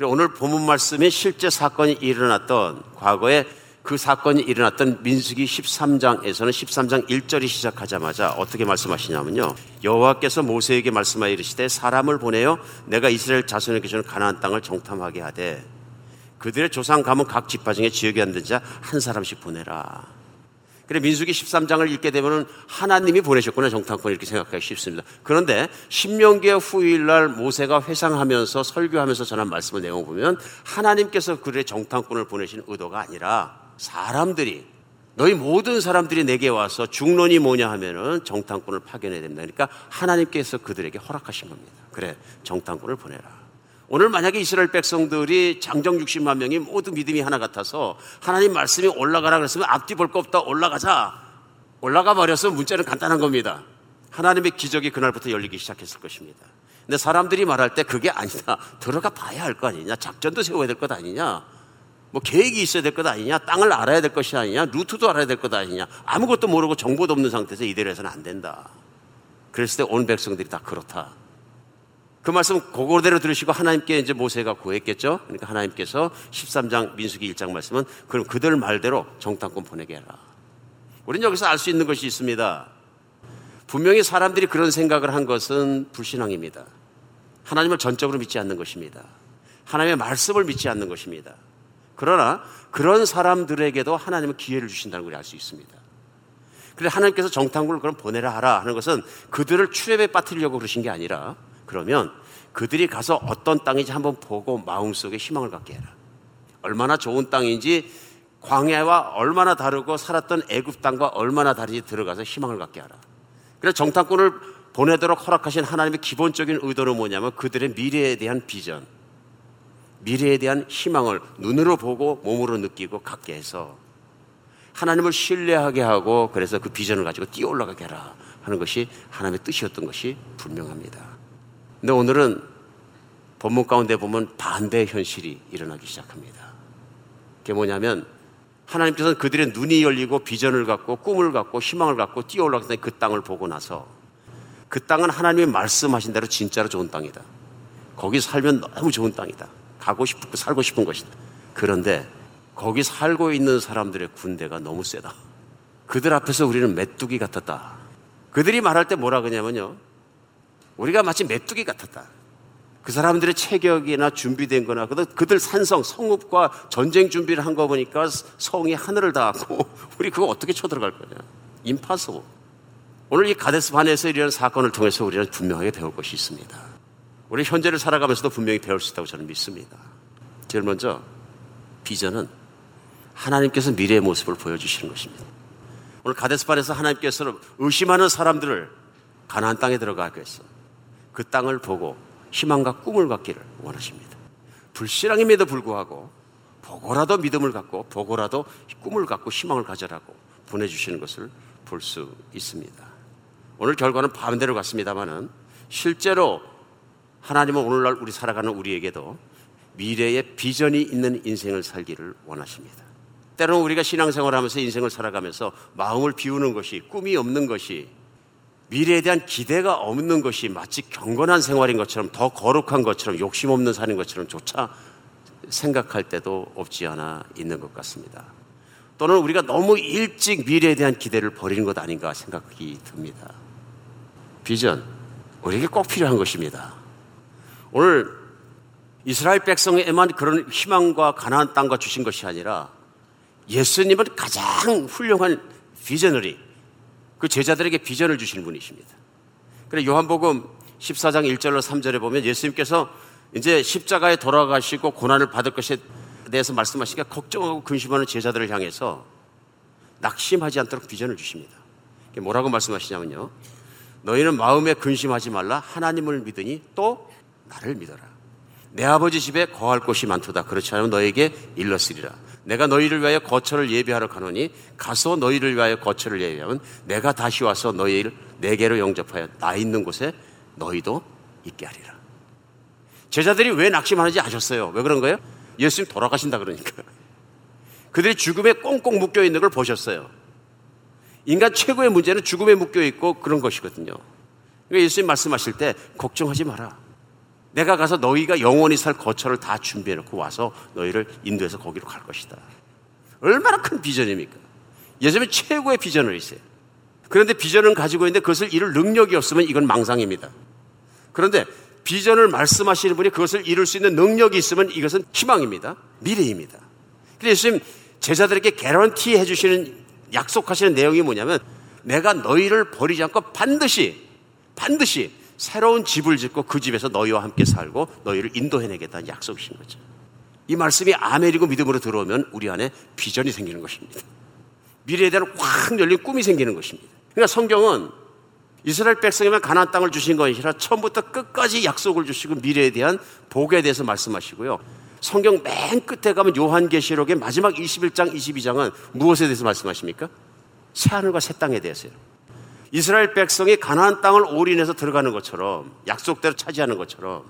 오늘 본문 말씀에 실제 사건이 일어났던 과거에 그 사건이 일어났던 민수기 13장에서는 13장 1절이 시작하자마자 어떻게 말씀하시냐면요. 여호와께서 모세에게 말씀하여 이르시되 사람을 보내어 내가 이스라엘 자손에게 주는 가나안 땅을 정탐하게 하되 그들의 조상 가문 각 지파 중에 지역에 앉은 자한 사람씩 보내라. 그래 민수기 13장을 읽게 되면 하나님이 보내셨구나 정탐권 이렇게 생각하기 쉽습니다. 그런데 신명기의 후일날 모세가 회상하면서 설교하면서 전한 말씀을 내용 보면 하나님께서 그들의 정탐권을 보내신 의도가 아니라 사람들이 너희 모든 사람들이 내게 와서 중론이 뭐냐 하면은 정탐꾼을 파견해야 된다. 그러니까 하나님께서 그들에게 허락하신 겁니다. 그래 정탐꾼을 보내라. 오늘 만약에 이스라엘 백성들이 장정 60만 명이 모두 믿음이 하나 같아서 하나님 말씀이 올라가라 그랬으면 앞뒤 볼 거 없다 올라가자. 올라가 버려서 문자는 간단한 겁니다. 하나님의 기적이 그날부터 열리기 시작했을 것입니다. 근데 사람들이 말할 때 그게 아니다. 들어가 봐야 할 거 아니냐. 작전도 세워야 될 것 아니냐. 뭐 계획이 있어야 될 것 아니냐. 땅을 알아야 될 것이 아니냐. 루트도 알아야 될 것 아니냐. 아무것도 모르고 정보도 없는 상태에서 이대로 해서는 안 된다. 그랬을 때 온 백성들이 다 그렇다. 그 말씀 그거대로 들으시고 하나님께 이제 모세가 구했겠죠. 그러니까 하나님께서 13장 민수기 1장 말씀은 그럼 그들 말대로 정탐꾼 보내게 해라. 우리는 여기서 알 수 있는 것이 있습니다. 분명히 사람들이 그런 생각을 한 것은 불신앙입니다. 하나님을 전적으로 믿지 않는 것입니다. 하나님의 말씀을 믿지 않는 것입니다. 그러나 그런 사람들에게도 하나님은 기회를 주신다는 걸 알 수 있습니다. 그래서 하나님께서 정탐꾼을 그럼 보내라 하라 하는 것은 그들을 출애에 빠뜨리려고 그러신 게 아니라 그러면 그들이 가서 어떤 땅인지 한번 보고 마음속에 희망을 갖게 해라. 얼마나 좋은 땅인지 광야와 얼마나 다르고 살았던 애굽 땅과 얼마나 다른지 들어가서 희망을 갖게 하라. 그래서 정탐꾼을 보내도록 허락하신 하나님의 기본적인 의도는 뭐냐면 그들의 미래에 대한 비전, 미래에 대한 희망을 눈으로 보고 몸으로 느끼고 갖게 해서 하나님을 신뢰하게 하고 그래서 그 비전을 가지고 뛰어 올라가게 하라 하는 것이 하나님의 뜻이었던 것이 분명합니다. 근데 오늘은 본문 가운데 보면 반대 현실이 일어나기 시작합니다. 그게 뭐냐면 하나님께서는 그들의 눈이 열리고 비전을 갖고 꿈을 갖고 희망을 갖고 뛰어올라서 그 땅을 보고 나서 그 땅은 하나님이 말씀하신 대로 진짜로 좋은 땅이다. 거기 살면 너무 좋은 땅이다. 가고 싶고 살고 싶은 것이다. 그런데 거기 살고 있는 사람들의 군대가 너무 세다. 그들 앞에서 우리는 메뚜기 같았다. 그들이 말할 때 뭐라 그러냐면요. 우리가 마치 메뚜기 같았다. 그 사람들의 체격이나 준비된 거나 그들 산성, 성읍과 전쟁 준비를 한 거 보니까 성이 하늘을 닿았고 우리 그거 어떻게 쳐들어갈 거냐. 임파서. 오늘 이 가데스 반에서 이런 사건을 통해서 우리는 분명하게 배울 것이 있습니다. 우리 현재를 살아가면서도 분명히 배울 수 있다고 저는 믿습니다. 제일 먼저 비전은 하나님께서 미래의 모습을 보여주시는 것입니다. 오늘 가데스반에서 하나님께서 의심하는 사람들을 가나안 땅에 들어가게 했어. 그 땅을 보고 희망과 꿈을 갖기를 원하십니다. 불신앙임에도 불구하고 보고라도 믿음을 갖고 보고라도 꿈을 갖고 희망을 가져라고 보내주시는 것을 볼 수 있습니다. 오늘 결과는 반대로 갔습니다만은 실제로 하나님은 오늘날 우리 살아가는 우리에게도 미래의 비전이 있는 인생을 살기를 원하십니다. 때로는 우리가 신앙생활 하면서 인생을 살아가면서 마음을 비우는 것이 꿈이 없는 것이 미래에 대한 기대가 없는 것이 마치 경건한 생활인 것처럼 더 거룩한 것처럼 욕심 없는 삶인 것처럼 조차 생각할 때도 없지 않아 있는 것 같습니다. 또는 우리가 너무 일찍 미래에 대한 기대를 버리는 것 아닌가 생각이 듭니다. 비전, 우리에게 꼭 필요한 것입니다. 오늘 이스라엘 백성에만 그런 희망과 가나안 땅과 주신 것이 아니라 예수님은 가장 훌륭한 비전너리, 그 제자들에게 비전을 주시는 분이십니다. 그래 요한복음 14장 1절로 3절에 보면 예수님께서 이제 십자가에 돌아가시고 고난을 받을 것에 대해서 말씀하시니까 걱정하고 근심하는 제자들을 향해서 낙심하지 않도록 비전을 주십니다. 뭐라고 말씀하시냐면요. 너희는 마음에 근심하지 말라. 하나님을 믿으니 또 나를 믿어라. 내 아버지 집에 거할 곳이 많도다. 그렇지 않으면 너에게 일렀으리라. 내가 너희를 위하여 거처를 예비하러 가노니 가서 너희를 위하여 거처를 예비하면 내가 다시 와서 너희를 내게로 영접하여 나 있는 곳에 너희도 있게 하리라. 제자들이 왜 낙심하는지 아셨어요? 왜 그런 거예요? 예수님 돌아가신다 그러니까. 그들이 죽음에 꽁꽁 묶여 있는 걸 보셨어요. 인간 최고의 문제는 죽음에 묶여 있고 그런 것이거든요. 그러니까 예수님 말씀하실 때 걱정하지 마라. 내가 가서 너희가 영원히 살 거처를 다 준비해 놓고 와서 너희를 인도해서 거기로 갈 것이다. 얼마나 큰 비전입니까? 예수님은 최고의 비전을 있어요. 그런데 비전을 가지고 있는데 그것을 이룰 능력이 없으면 이건 망상입니다. 그런데 비전을 말씀하시는 분이 그것을 이룰 수 있는 능력이 있으면 이것은 희망입니다. 미래입니다. 그래서 예수님 제자들에게 개런티 해주시는 약속하시는 내용이 뭐냐면 내가 너희를 버리지 않고 반드시 반드시 새로운 집을 짓고 그 집에서 너희와 함께 살고 너희를 인도해내겠다는 약속이신 거죠. 이 말씀이 아멘이고 믿음으로 들어오면 우리 안에 비전이 생기는 것입니다. 미래에 대한 확 열린 꿈이 생기는 것입니다. 그러니까 성경은 이스라엘 백성에만 가나안 땅을 주신 것이 아니라 처음부터 끝까지 약속을 주시고 미래에 대한 복에 대해서 말씀하시고요. 성경 맨 끝에 가면 요한계시록의 마지막 21장, 22장은 무엇에 대해서 말씀하십니까? 새하늘과 새 땅에 대해서요. 이스라엘 백성이 가나안 땅을 올인해서 들어가는 것처럼 약속대로 차지하는 것처럼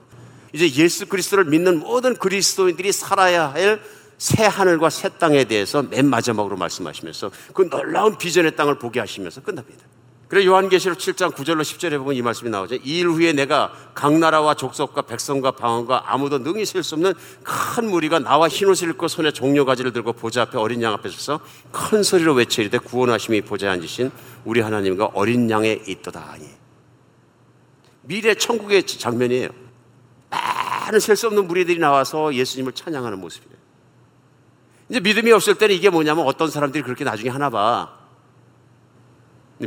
이제 예수 그리스도를 믿는 모든 그리스도인들이 살아야 할 새 하늘과 새 땅에 대해서 맨 마지막으로 말씀하시면서 그 놀라운 비전의 땅을 보게 하시면서 끝납니다. 그래 요한계시록 7장 9절로 10절에 보면 이 말씀이 나오죠. 이 일 후에 내가 각 나라와 족속과 백성과 방언과 아무도 능히 셀 수 없는 큰 무리가 나와 흰옷을 입고 손에 종려가지를 들고 보좌 앞에 어린 양 앞에 서서 큰 소리로 외치리되 구원하심이 보좌에 앉으신 우리 하나님과 어린 양에 있도다 하니 미래 천국의 장면이에요. 많은 셀 수 없는 무리들이 나와서 예수님을 찬양하는 모습이에요. 이제 믿음이 없을 때는 이게 뭐냐면 어떤 사람들이 그렇게 나중에 하나 봐.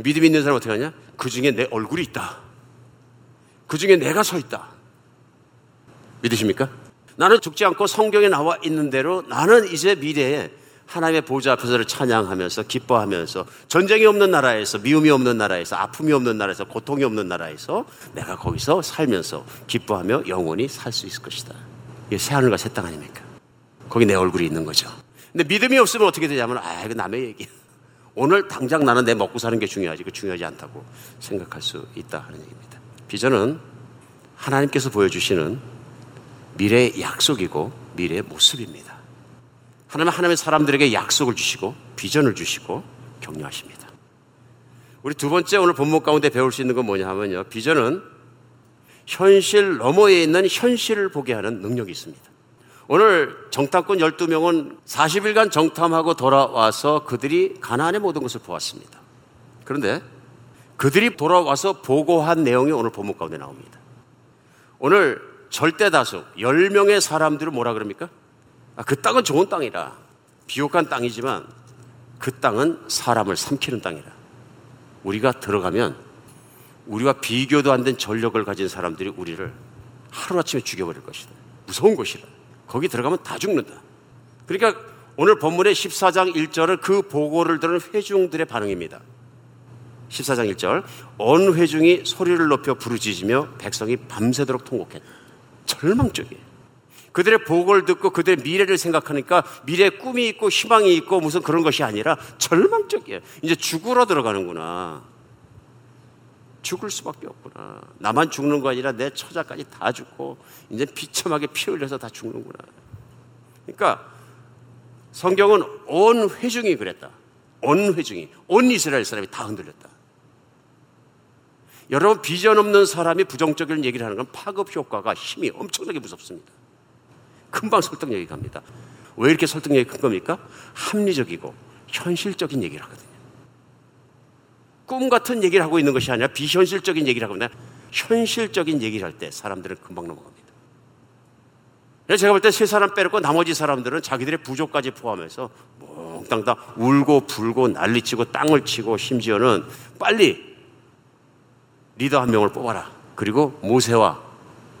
믿음 있는 사람 어떻게 하냐? 그 중에 내 얼굴이 있다. 그 중에 내가 서 있다. 믿으십니까? 나는 죽지 않고 성경에 나와 있는 대로 나는 이제 미래에 하나님의 보좌 앞에서를 찬양하면서 기뻐하면서 전쟁이 없는 나라에서 미움이 없는 나라에서 아픔이 없는 나라에서 고통이 없는 나라에서 내가 거기서 살면서 기뻐하며 영원히 살 수 있을 것이다. 이게 새하늘과 새 땅 아닙니까? 거기 내 얼굴이 있는 거죠. 근데 믿음이 없으면 어떻게 되냐면 아 이거 남의 얘기야. 오늘 당장 나는 내 먹고 사는 게 중요하지. 그 중요하지 않다고 생각할 수 있다 하는 얘기입니다. 비전은 하나님께서 보여주시는 미래의 약속이고 미래의 모습입니다. 하나님 하나님의 사람들에게 약속을 주시고 비전을 주시고 격려하십니다. 우리 두 번째 오늘 본문 가운데 배울 수 있는 건 뭐냐 하면요. 비전은 현실 너머에 있는 현실을 보게 하는 능력이 있습니다. 오늘 정탐꾼 12명은 40일간 정탐하고 돌아와서 그들이 가나안의 모든 것을 보았습니다. 그런데 그들이 돌아와서 보고한 내용이 오늘 본문 가운데 나옵니다. 오늘 절대 다수 10명의 사람들은 뭐라 그럽니까? 아, 그 땅은 좋은 땅이라. 비옥한 땅이지만 그 땅은 사람을 삼키는 땅이라. 우리가 들어가면 우리와 비교도 안 된 전력을 가진 사람들이 우리를 하루아침에 죽여버릴 것이다. 무서운 곳이라. 거기 들어가면 다 죽는다. 그러니까 오늘 본문의 14장 1절은 그 보고를 들은 회중들의 반응입니다. 14장 1절. 온 회중이 소리를 높여 부르짖으며 백성이 밤새도록 통곡했다. 절망적이에요. 그들의 보고를 듣고 그들의 미래를 생각하니까 미래에 꿈이 있고 희망이 있고 무슨 그런 것이 아니라 절망적이에요. 이제 죽으러 들어가는구나. 죽을 수밖에 없구나. 나만 죽는 거 아니라 내 처자까지 다 죽고 이제 비참하게 피 흘려서 다 죽는구나. 그러니까 성경은 온 회중이 그랬다. 온 회중이, 온 이스라엘 사람이 다 흔들렸다. 여러분 비전 없는 사람이 부정적인 얘기를 하는 건 파급 효과가 힘이 엄청나게 무섭습니다. 금방 설득력이 갑니다. 왜 이렇게 설득력이 큰 겁니까? 합리적이고 현실적인 얘기를 하거든요. 꿈 같은 얘기를 하고 있는 것이 아니라 비현실적인 얘기를 하고 있는 현실적인 얘기를 할 때 사람들은 금방 넘어갑니다. 제가 볼 때 세 사람 빼놓고 나머지 사람들은 자기들의 부족까지 포함해서 몽땅 다 울고 불고 난리치고 땅을 치고 심지어는 빨리 리더 한 명을 뽑아라. 그리고 모세와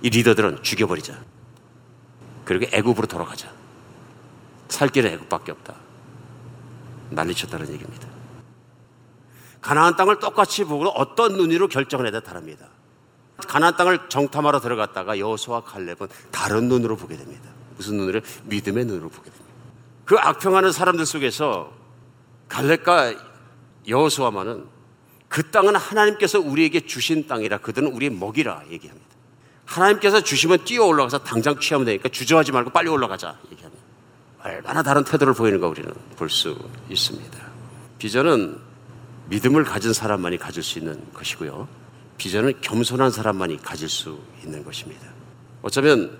이 리더들은 죽여버리자. 그리고 애굽으로 돌아가자. 살 길은 애굽밖에 없다. 난리쳤다는 얘기입니다. 가나안 땅을 똑같이 보고 어떤 눈으로 결정을 해야 다릅니다. 가나안 땅을 정탐하러 들어갔다가 여호수와 칼렙은 다른 눈으로 보게 됩니다. 무슨 눈으로? 믿음의 눈으로 보게 됩니다. 그 악평하는 사람들 속에서 갈렙과 여호수아만은 그 땅은 하나님께서 우리에게 주신 땅이라 그들은 우리의 먹이라 얘기합니다. 하나님께서 주시면 뛰어 올라가서 당장 취하면 되니까 주저하지 말고 빨리 올라가자 얘기합니다. 얼마나 다른 태도를 보이는가 우리는 볼 수 있습니다. 비전은 믿음을 가진 사람만이 가질 수 있는 것이고요. 비전은 겸손한 사람만이 가질 수 있는 것입니다. 어쩌면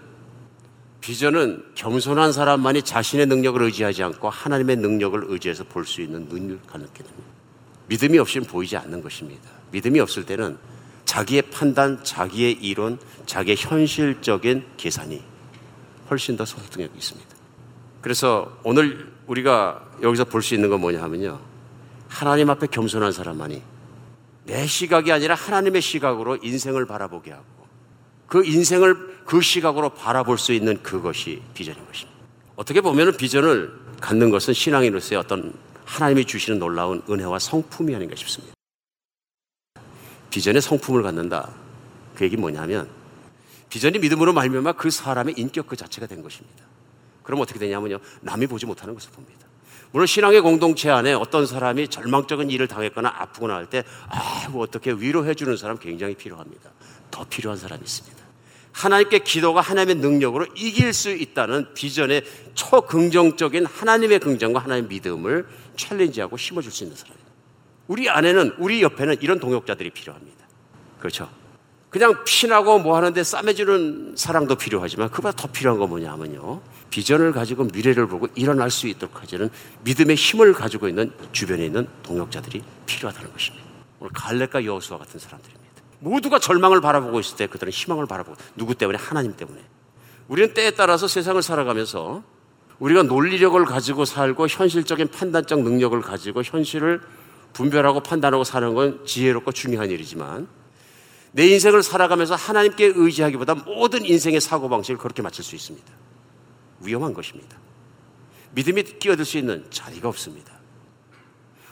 비전은 겸손한 사람만이 자신의 능력을 의지하지 않고 하나님의 능력을 의지해서 볼 수 있는 눈을 갖게 됩니다. 믿음이 없이는 보이지 않는 것입니다. 믿음이 없을 때는 자기의 판단, 자기의 이론, 자기의 현실적인 계산이 훨씬 더 설득력이 있습니다. 그래서 오늘 우리가 여기서 볼 수 있는 건 뭐냐 하면요. 하나님 앞에 겸손한 사람만이 내 시각이 아니라 하나님의 시각으로 인생을 바라보게 하고 그 인생을 그 시각으로 바라볼 수 있는 그것이 비전인 것입니다. 어떻게 보면 비전을 갖는 것은 신앙인으로서의 어떤 하나님이 주시는 놀라운 은혜와 성품이 아닌가 싶습니다. 비전의 성품을 갖는다. 그 얘기 뭐냐면 비전이 믿음으로 말미암아 그 사람의 인격 그 자체가 된 것입니다. 그럼 어떻게 되냐면요. 남이 보지 못하는 것을 봅니다. 물론 신앙의 공동체 안에 어떤 사람이 절망적인 일을 당했거나 아프거나 할 때 아이고 어떻게 위로해 주는 사람 굉장히 필요합니다. 더 필요한 사람이 있습니다. 하나님께 기도가 하나님의 능력으로 이길 수 있다는 비전의 초긍정적인 하나님의 긍정과 하나님의 믿음을 챌린지하고 심어줄 수 있는 사람입니다. 우리 안에는 우리 옆에는 이런 동역자들이 필요합니다. 그렇죠? 그냥 피나고 뭐 하는데 싸매주는 사랑도 필요하지만 그보다 더 필요한 건 뭐냐 하면요. 비전을 가지고 미래를 보고 일어날 수 있도록 하지는 믿음의 힘을 가지고 있는 주변에 있는 동역자들이 필요하다는 것입니다. 오늘 갈렙과 여호수아 같은 사람들입니다. 모두가 절망을 바라보고 있을 때 그들은 희망을 바라보고 누구 때문에 하나님 때문에 우리는 때에 따라서 세상을 살아가면서 우리가 논리력을 가지고 살고 현실적인 판단적 능력을 가지고 현실을 분별하고 판단하고 사는 건 지혜롭고 중요한 일이지만 내 인생을 살아가면서 하나님께 의지하기보다 모든 인생의 사고방식을 그렇게 맞출 수 있습니다. 위험한 것입니다. 믿음이 끼어들 수 있는 자리가 없습니다.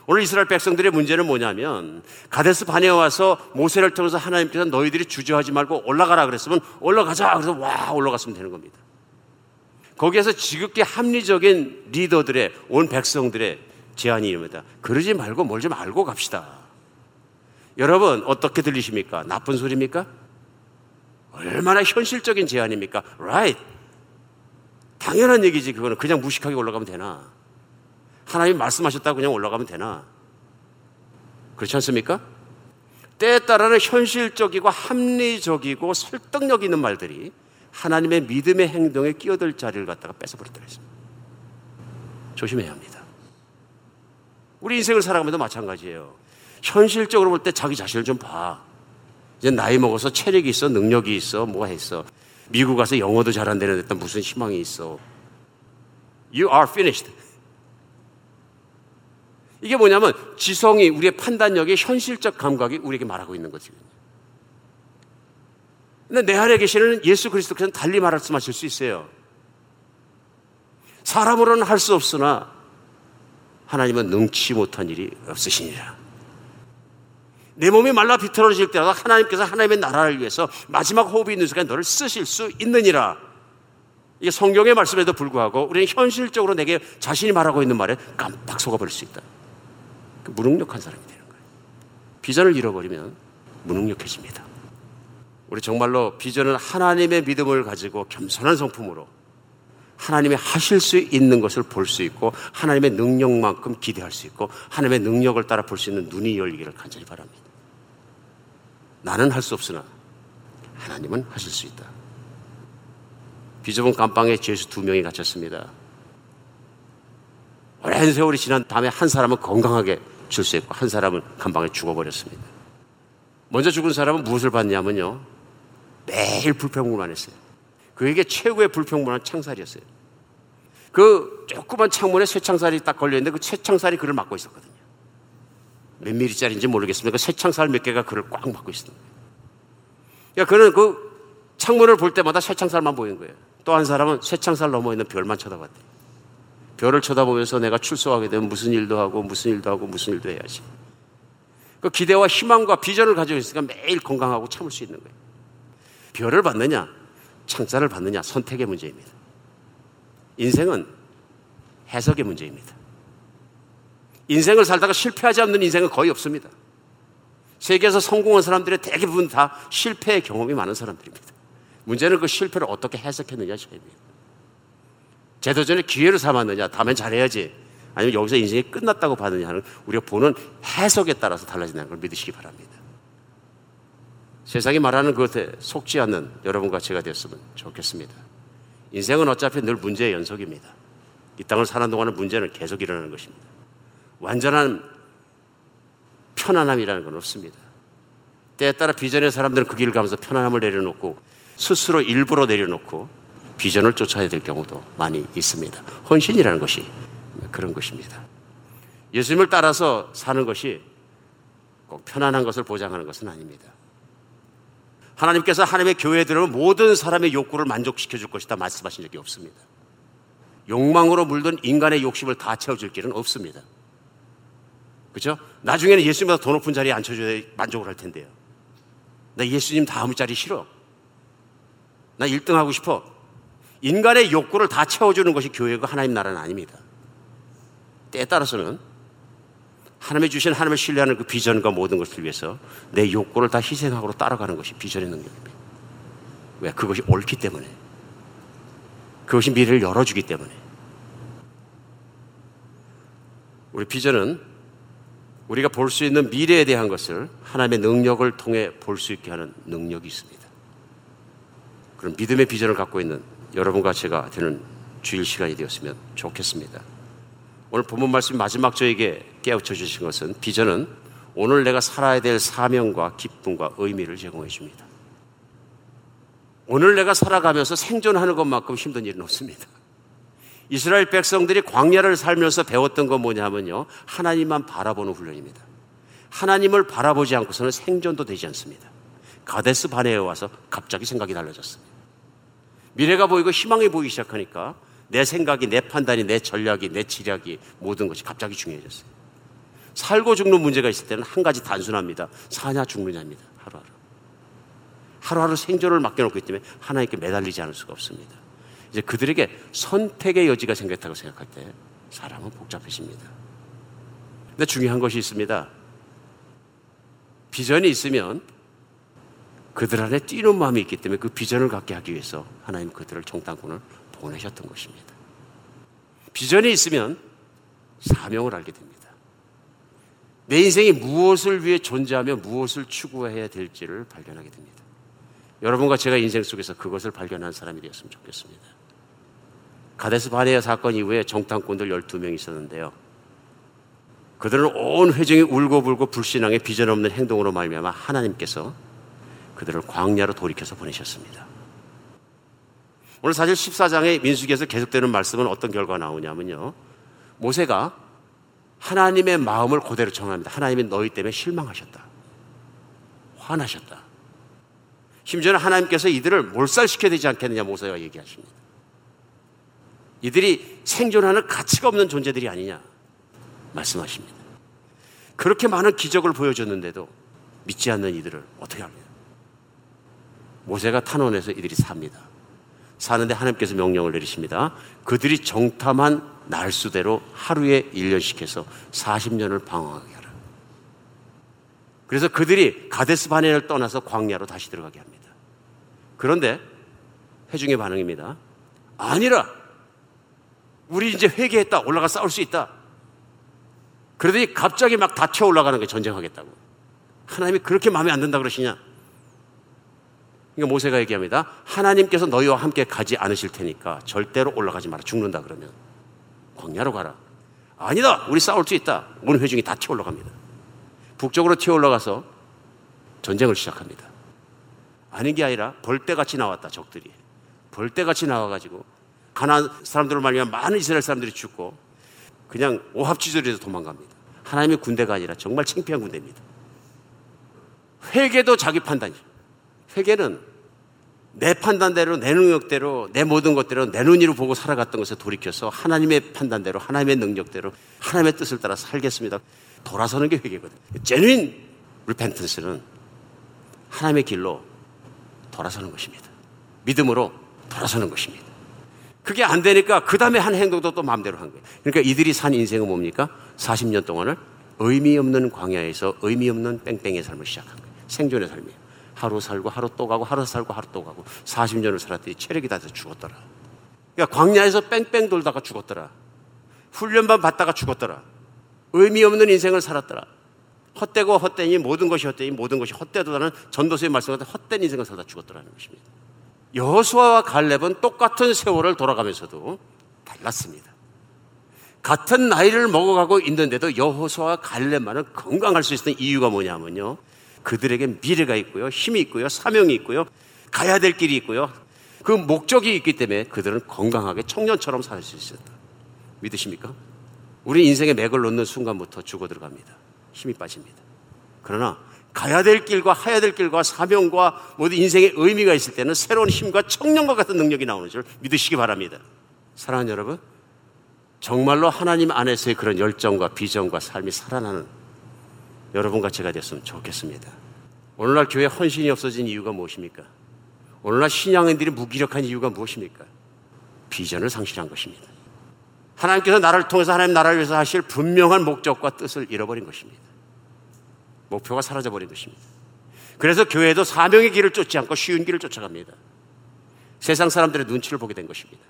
오늘 이스라엘 백성들의 문제는 뭐냐면 가데스 반에 와서 모세를 통해서 하나님께서 너희들이 주저하지 말고 올라가라 그랬으면 올라가자 그래서 와 올라갔으면 되는 겁니다. 거기에서 지극히 합리적인 리더들의 온 백성들의 제안이 이릅니다. 그러지 말고 뭘 좀 알고 갑시다. 여러분 어떻게 들리십니까? 나쁜 소리입니까? 얼마나 현실적인 제안입니까? Right. 당연한 얘기지 그거는 그냥 무식하게 올라가면 되나? 하나님 말씀하셨다고 그냥 올라가면 되나? 그렇지 않습니까? 때에 따라는 현실적이고 합리적이고 설득력 있는 말들이 하나님의 믿음의 행동에 끼어들 자리를 갖다가 뺏어버렸다고 했습니다. 조심해야 합니다. 우리 인생을 살아가면서 마찬가지예요. 현실적으로 볼 때 자기 자신을 좀 봐. 이제 나이 먹어서 체력이 있어, 능력이 있어, 뭐가 있어. 미국 가서 영어도 잘안 되는 데 무슨 희망이 있어. You are finished. 이게 뭐냐면 지성이 우리의 판단력이 현실적 감각이 우리에게 말하고 있는 거지. 근데 내 안에 계시는 예수 그리스도께서는 달리 말씀하실 수 있어요. 사람으로는 할 수 없으나 하나님은 능치 못한 일이 없으시니라. 내 몸이 말라 비틀어질 때라도 하나님께서 하나님의 나라를 위해서 마지막 호흡이 있는 순간 너를 쓰실 수 있느니라. 이게 성경의 말씀에도 불구하고 우리는 현실적으로 내게 자신이 말하고 있는 말에 깜빡 속아버릴 수 있다. 그 무능력한 사람이 되는 거예요. 비전을 잃어버리면 무능력해집니다. 우리 정말로 비전은 하나님의 믿음을 가지고 겸손한 성품으로 하나님이 하실 수 있는 것을 볼 수 있고 하나님의 능력만큼 기대할 수 있고 하나님의 능력을 따라 볼 수 있는 눈이 열리기를 간절히 바랍니다. 나는 할 수 없으나 하나님은 하실 수 있다. 비좁은 감방에 죄수 두 명이 갇혔습니다. 오랜 세월이 지난 다음에 한 사람은 건강하게 출세했고 한 사람은 감방에 죽어버렸습니다. 먼저 죽은 사람은 무엇을 받냐면요. 매일 불평불만 했어요. 그에게 최고의 불평불만 창살이었어요. 그 조그만 창문에 쇠창살이 딱 걸려있는데 그 쇠창살이 그를 막고 있었거든요. 몇 미리짜리인지 모르겠습니다. 그 쇠창살 몇 개가 그를 꽉 막고 거예요. 그러니까 그는 그 창문을 볼 때마다 쇠창살만 보이는 거예요. 또 한 사람은 쇠창살 넘어 있는 별만 쳐다봤대요. 별을 쳐다보면서 내가 출소하게 되면 무슨 일도 하고 무슨 일도 하고 무슨 일도 해야지. 그 기대와 희망과 비전을 가지고 있으니까 매일 건강하고 참을 수 있는 거예요. 별을 받느냐, 창자를 받느냐 선택의 문제입니다. 인생은 해석의 문제입니다. 인생을 살다가 실패하지 않는 인생은 거의 없습니다. 세계에서 성공한 사람들의 대부분 다 실패의 경험이 많은 사람들입니다. 문제는 그 실패를 어떻게 해석했느냐 차이입니다. 제도전에 기회를 삼았느냐, 다음엔 잘해야지. 아니면 여기서 인생이 끝났다고 받느냐 하는 우리가 보는 해석에 따라서 달라진다는 걸 믿으시기 바랍니다. 세상이 말하는 그것에 속지 않는 여러분과 제가 되었으면 좋겠습니다. 인생은 어차피 늘 문제의 연속입니다. 이 땅을 사는 동안은 문제는 계속 일어나는 것입니다. 완전한 편안함이라는 건 없습니다. 때에 따라 비전의 사람들은 그 길을 가면서 편안함을 내려놓고 스스로 일부러 내려놓고 비전을 쫓아야 될 경우도 많이 있습니다. 헌신이라는 것이 그런 것입니다. 예수님을 따라서 사는 것이 꼭 편안한 것을 보장하는 것은 아닙니다. 하나님께서 하나님의 교회에 들어오면 모든 사람의 욕구를 만족시켜 줄 것이다 말씀하신 적이 없습니다. 욕망으로 물든 인간의 욕심을 다 채워줄 길은 없습니다. 그죠? 나중에는 예수님보다 더 높은 자리에 앉혀줘야 만족을 할 텐데요. 나 예수님 다음 자리 싫어. 나 1등 하고 싶어. 인간의 욕구를 다 채워주는 것이 교회가 하나님 나라는 아닙니다. 때에 따라서는 하나님의 주신 하나님을 신뢰하는 그 비전과 모든 것을 위해서 내 욕구를 다 희생하고 따라가는 것이 비전의 능력입니다. 왜? 그것이 옳기 때문에. 그것이 미래를 열어주기 때문에. 우리 비전은 우리가 볼 수 있는 미래에 대한 것을 하나님의 능력을 통해 볼 수 있게 하는 능력이 있습니다. 그럼 믿음의 비전을 갖고 있는 여러분과 제가 되는 주일 시간이 되었으면 좋겠습니다. 오늘 본문 말씀 마지막 저에게 깨우쳐 주신 것은 비전은 오늘 내가 살아야 될 사명과 기쁨과 의미를 제공해 줍니다. 오늘 내가 살아가면서 생존하는 것만큼 힘든 일은 없습니다. 이스라엘 백성들이 광야를 살면서 배웠던 건 뭐냐면요. 하나님만 바라보는 훈련입니다. 하나님을 바라보지 않고서는 생존도 되지 않습니다. 가데스 바네에 와서 갑자기 생각이 달라졌습니다. 미래가 보이고 희망이 보이기 시작하니까 내 생각이, 내 판단이, 내 전략이, 내 지략이 모든 것이 갑자기 중요해졌어요. 살고 죽는 문제가 있을 때는 한 가지 단순합니다. 사냐 죽느냐입니다. 하루하루. 하루하루 생존을 맡겨놓고 있기 때문에 하나님께 매달리지 않을 수가 없습니다. 이제 그들에게 선택의 여지가 생겼다고 생각할 때 사람은 복잡해집니다. 근데 중요한 것이 있습니다. 비전이 있으면 그들 안에 뛰는 마음이 있기 때문에 그 비전을 갖게 하기 위해서 하나님 그들을 정당권을 보내셨던 것입니다. 비전이 있으면 사명을 알게 됩니다. 내 인생이 무엇을 위해 존재하며 무엇을 추구해야 될지를 발견하게 됩니다. 여러분과 제가 인생 속에서 그것을 발견한 사람이 되었으면 좋겠습니다. 가데스 바네아 사건 이후에 정탐꾼들 12명 있었는데요. 그들은 온 회중이 울고불고 불신앙의 비전 없는 행동으로 말미암아 하나님께서 그들을 광야로 돌이켜서 보내셨습니다. 오늘 사실 14장의 민수기에서 계속되는 말씀은 어떤 결과가 나오냐면요. 모세가 하나님의 마음을 그대로 전합니다. 하나님이 너희 때문에 실망하셨다. 화나셨다. 심지어는 하나님께서 이들을 몰살시켜야 되지 않겠느냐 모세가 얘기하십니다. 이들이 생존하는 가치가 없는 존재들이 아니냐 말씀하십니다. 그렇게 많은 기적을 보여줬는데도 믿지 않는 이들을 어떻게 합니까? 모세가 탄원해서 이들이 삽니다. 사는데 하나님께서 명령을 내리십니다. 그들이 정탐한 날수대로 하루에 1년씩 해서 40년을 방황하게 하라. 그래서 그들이 가데스 바네를 떠나서 광야로 다시 들어가게 합니다. 그런데 회중의 반응입니다. 아니라 우리 이제 회개했다. 올라가 싸울 수 있다. 그러더니 갑자기 막 다쳐 올라가는 게 전쟁하겠다고. 하나님이 그렇게 마음에 안 든다 그러시냐? 그러니까 모세가 얘기합니다. 하나님께서 너희와 함께 가지 않으실 테니까 절대로 올라가지 마라. 죽는다 그러면. 광야로 가라. 아니다. 우리 싸울 수 있다. 온 회중이 다 튀어 올라갑니다. 북쪽으로 튀어 올라가서 전쟁을 시작합니다. 아닌 게 아니라 벌떼같이 나왔다. 적들이. 벌떼같이 나와가지고 가난 사람들을 말미암아 많은 이스라엘 사람들이 죽고 그냥 오합지졸에서 도망갑니다. 하나님의 군대가 아니라 정말 창피한 군대입니다. 회개도 자기 판단이죠. 회개는 내 판단대로, 내 능력대로, 내 모든 것대로 내 눈으로 보고 살아갔던 것에 돌이켜서 하나님의 판단대로, 하나님의 능력대로, 하나님의 뜻을 따라 살겠습니다. 돌아서는 게 회개거든요. 제누인 리펜턴스는 하나님의 길로 돌아서는 것입니다. 믿음으로 돌아서는 것입니다. 그게 안 되니까 그 다음에 한 행동도 또 마음대로 한 거예요. 그러니까 이들이 산 인생은 뭡니까? 40년 동안을 의미 없는 광야에서 의미 없는 뺑뺑의 삶을 시작한 거예요. 생존의 삶이에요. 하루 살고 하루 또 가고 하루 살고 하루 또 가고 40년을 살았더니 체력이 다 돼서 죽었더라. 그러니까 광야에서 뺑뺑 돌다가 죽었더라. 훈련만 받다가 죽었더라. 의미 없는 인생을 살았더라. 헛되고 헛되니 모든 것이 헛되니 모든 것이 헛되도다는 전도서의 말씀 같은 헛된 인생을 살다 죽었더라는 것입니다. 여호수아와 갈렙은 똑같은 세월을 돌아가면서도 달랐습니다. 같은 나이를 먹어가고 있는데도 여호수아와 갈렙만은 건강할 수 있는 이유가 뭐냐면요. 그들에게 미래가 있고요. 힘이 있고요. 사명이 있고요. 가야 될 길이 있고요. 그 목적이 있기 때문에 그들은 건강하게 청년처럼 살 수 있었다. 믿으십니까? 우리 인생에 맥을 놓는 순간부터 죽어 들어갑니다. 힘이 빠집니다. 그러나 가야 될 길과 하야 될 길과 사명과 모든 인생의 의미가 있을 때는 새로운 힘과 청년과 같은 능력이 나오는 줄 믿으시기 바랍니다. 사랑하는 여러분, 정말로 하나님 안에서의 그런 열정과 비전과 삶이 살아나는 여러분과 제가 됐으면 좋겠습니다. 오늘날 교회 헌신이 없어진 이유가 무엇입니까? 오늘날 신앙인들이 무기력한 이유가 무엇입니까? 비전을 상실한 것입니다. 하나님께서 나를 통해서 하나님 나라를 위해서 하실 분명한 목적과 뜻을 잃어버린 것입니다. 목표가 사라져버린 것입니다. 그래서 교회도 사명의 길을 쫓지 않고 쉬운 길을 쫓아갑니다. 세상 사람들의 눈치를 보게 된 것입니다.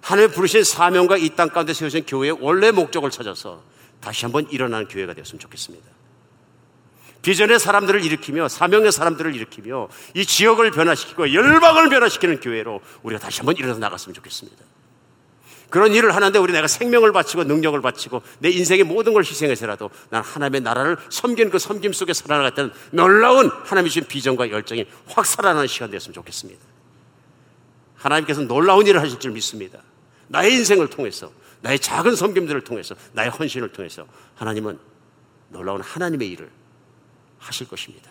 하나님 부르신 사명과 이 땅 가운데 세우신 교회의 원래 목적을 찾아서 다시 한번 일어나는 교회가 되었으면 좋겠습니다. 비전의 사람들을 일으키며 사명의 사람들을 일으키며 이 지역을 변화시키고 열방을 변화시키는 교회로 우리가 다시 한번 일어나 나갔으면 좋겠습니다. 그런 일을 하는데 우리 내가 생명을 바치고 능력을 바치고 내 인생의 모든 걸 희생해서라도 난 하나님의 나라를 섬긴 그 섬김 속에 살아나갔다는 놀라운 하나님이 주신 비전과 열정이 확 살아나는 시간 되었으면 좋겠습니다. 하나님께서 놀라운 일을 하실 줄 믿습니다. 나의 인생을 통해서 나의 작은 섬김들을 통해서 나의 헌신을 통해서 하나님은 놀라운 하나님의 일을 하실 것입니다.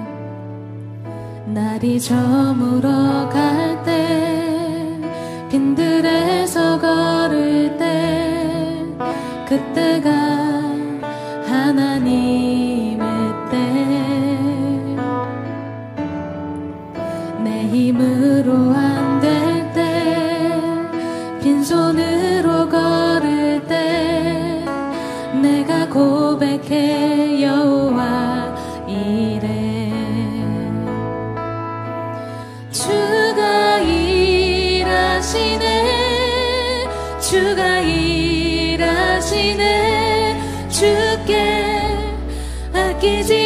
날이 저물어 갈 때 빈들에서 걸을 때 그때가 주가 일하시네. 주께 아끼지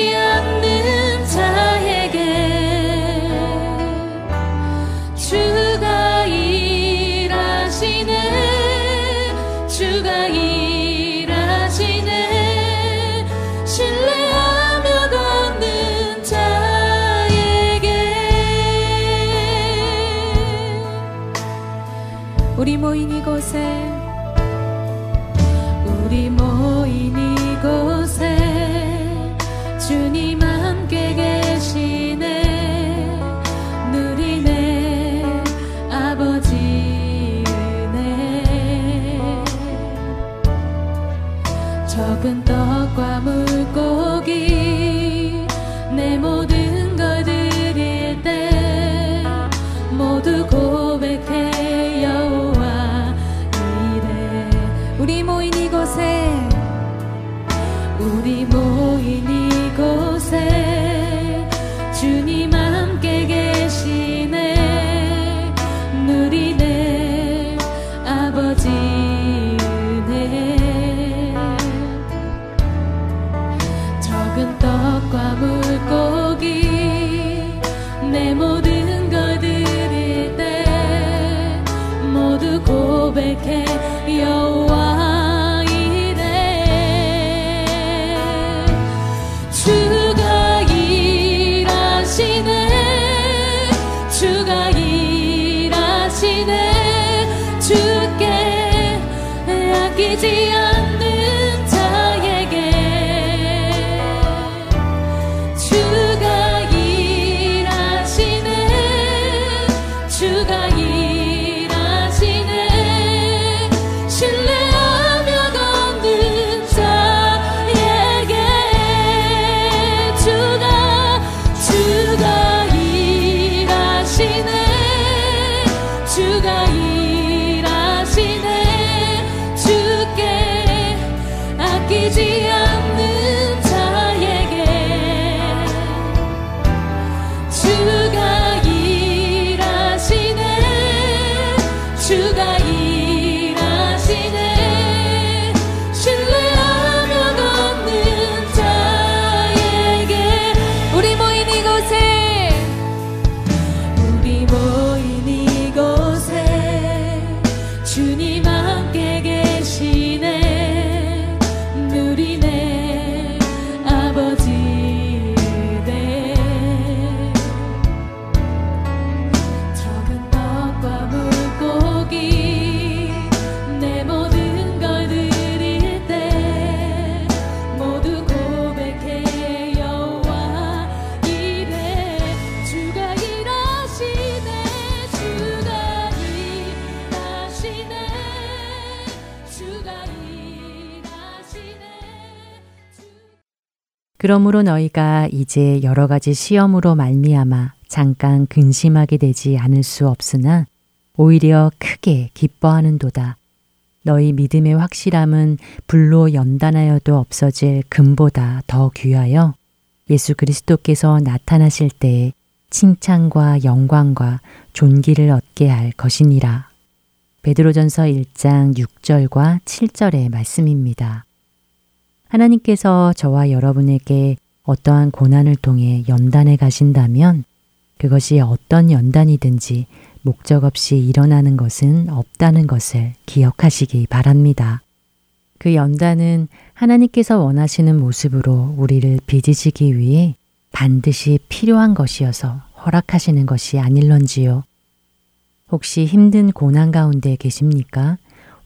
그러므로 너희가 이제 여러 가지 시험으로 말미암아 잠깐 근심하게 되지 않을 수 없으나 오히려 크게 기뻐하는도다. 너희 믿음의 확실함은 불로 연단하여도 없어질 금보다 더 귀하여 예수 그리스도께서 나타나실 때에 칭찬과 영광과 존귀를 얻게 할 것이니라. 베드로전서 1장 6절과 7절의 말씀입니다. 하나님께서 저와 여러분에게 어떠한 고난을 통해 연단해 가신다면 그것이 어떤 연단이든지 목적 없이 일어나는 것은 없다는 것을 기억하시기 바랍니다. 그 연단은 하나님께서 원하시는 모습으로 우리를 빚으시기 위해 반드시 필요한 것이어서 허락하시는 것이 아닐런지요. 혹시 힘든 고난 가운데 계십니까?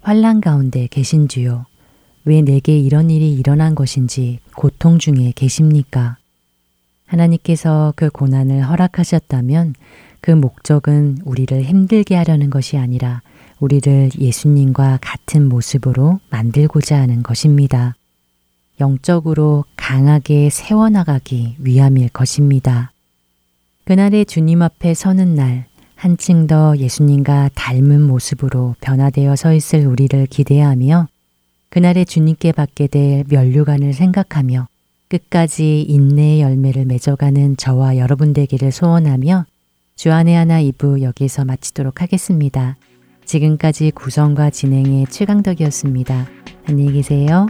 환란 가운데 계신지요? 왜 내게 이런 일이 일어난 것인지 고통 중에 계십니까? 하나님께서 그 고난을 허락하셨다면 그 목적은 우리를 힘들게 하려는 것이 아니라 우리를 예수님과 같은 모습으로 만들고자 하는 것입니다. 영적으로 강하게 세워나가기 위함일 것입니다. 그날의 주님 앞에 서는 날, 한층 더 예수님과 닮은 모습으로 변화되어 서 있을 우리를 기대하며 그날의 주님께 받게 될 면류관을 생각하며 끝까지 인내의 열매를 맺어가는 저와 여러분 되기를 소원하며 주안의 하나 2부 여기서 마치도록 하겠습니다. 지금까지 구성과 진행의 최강덕이었습니다. 안녕히 계세요.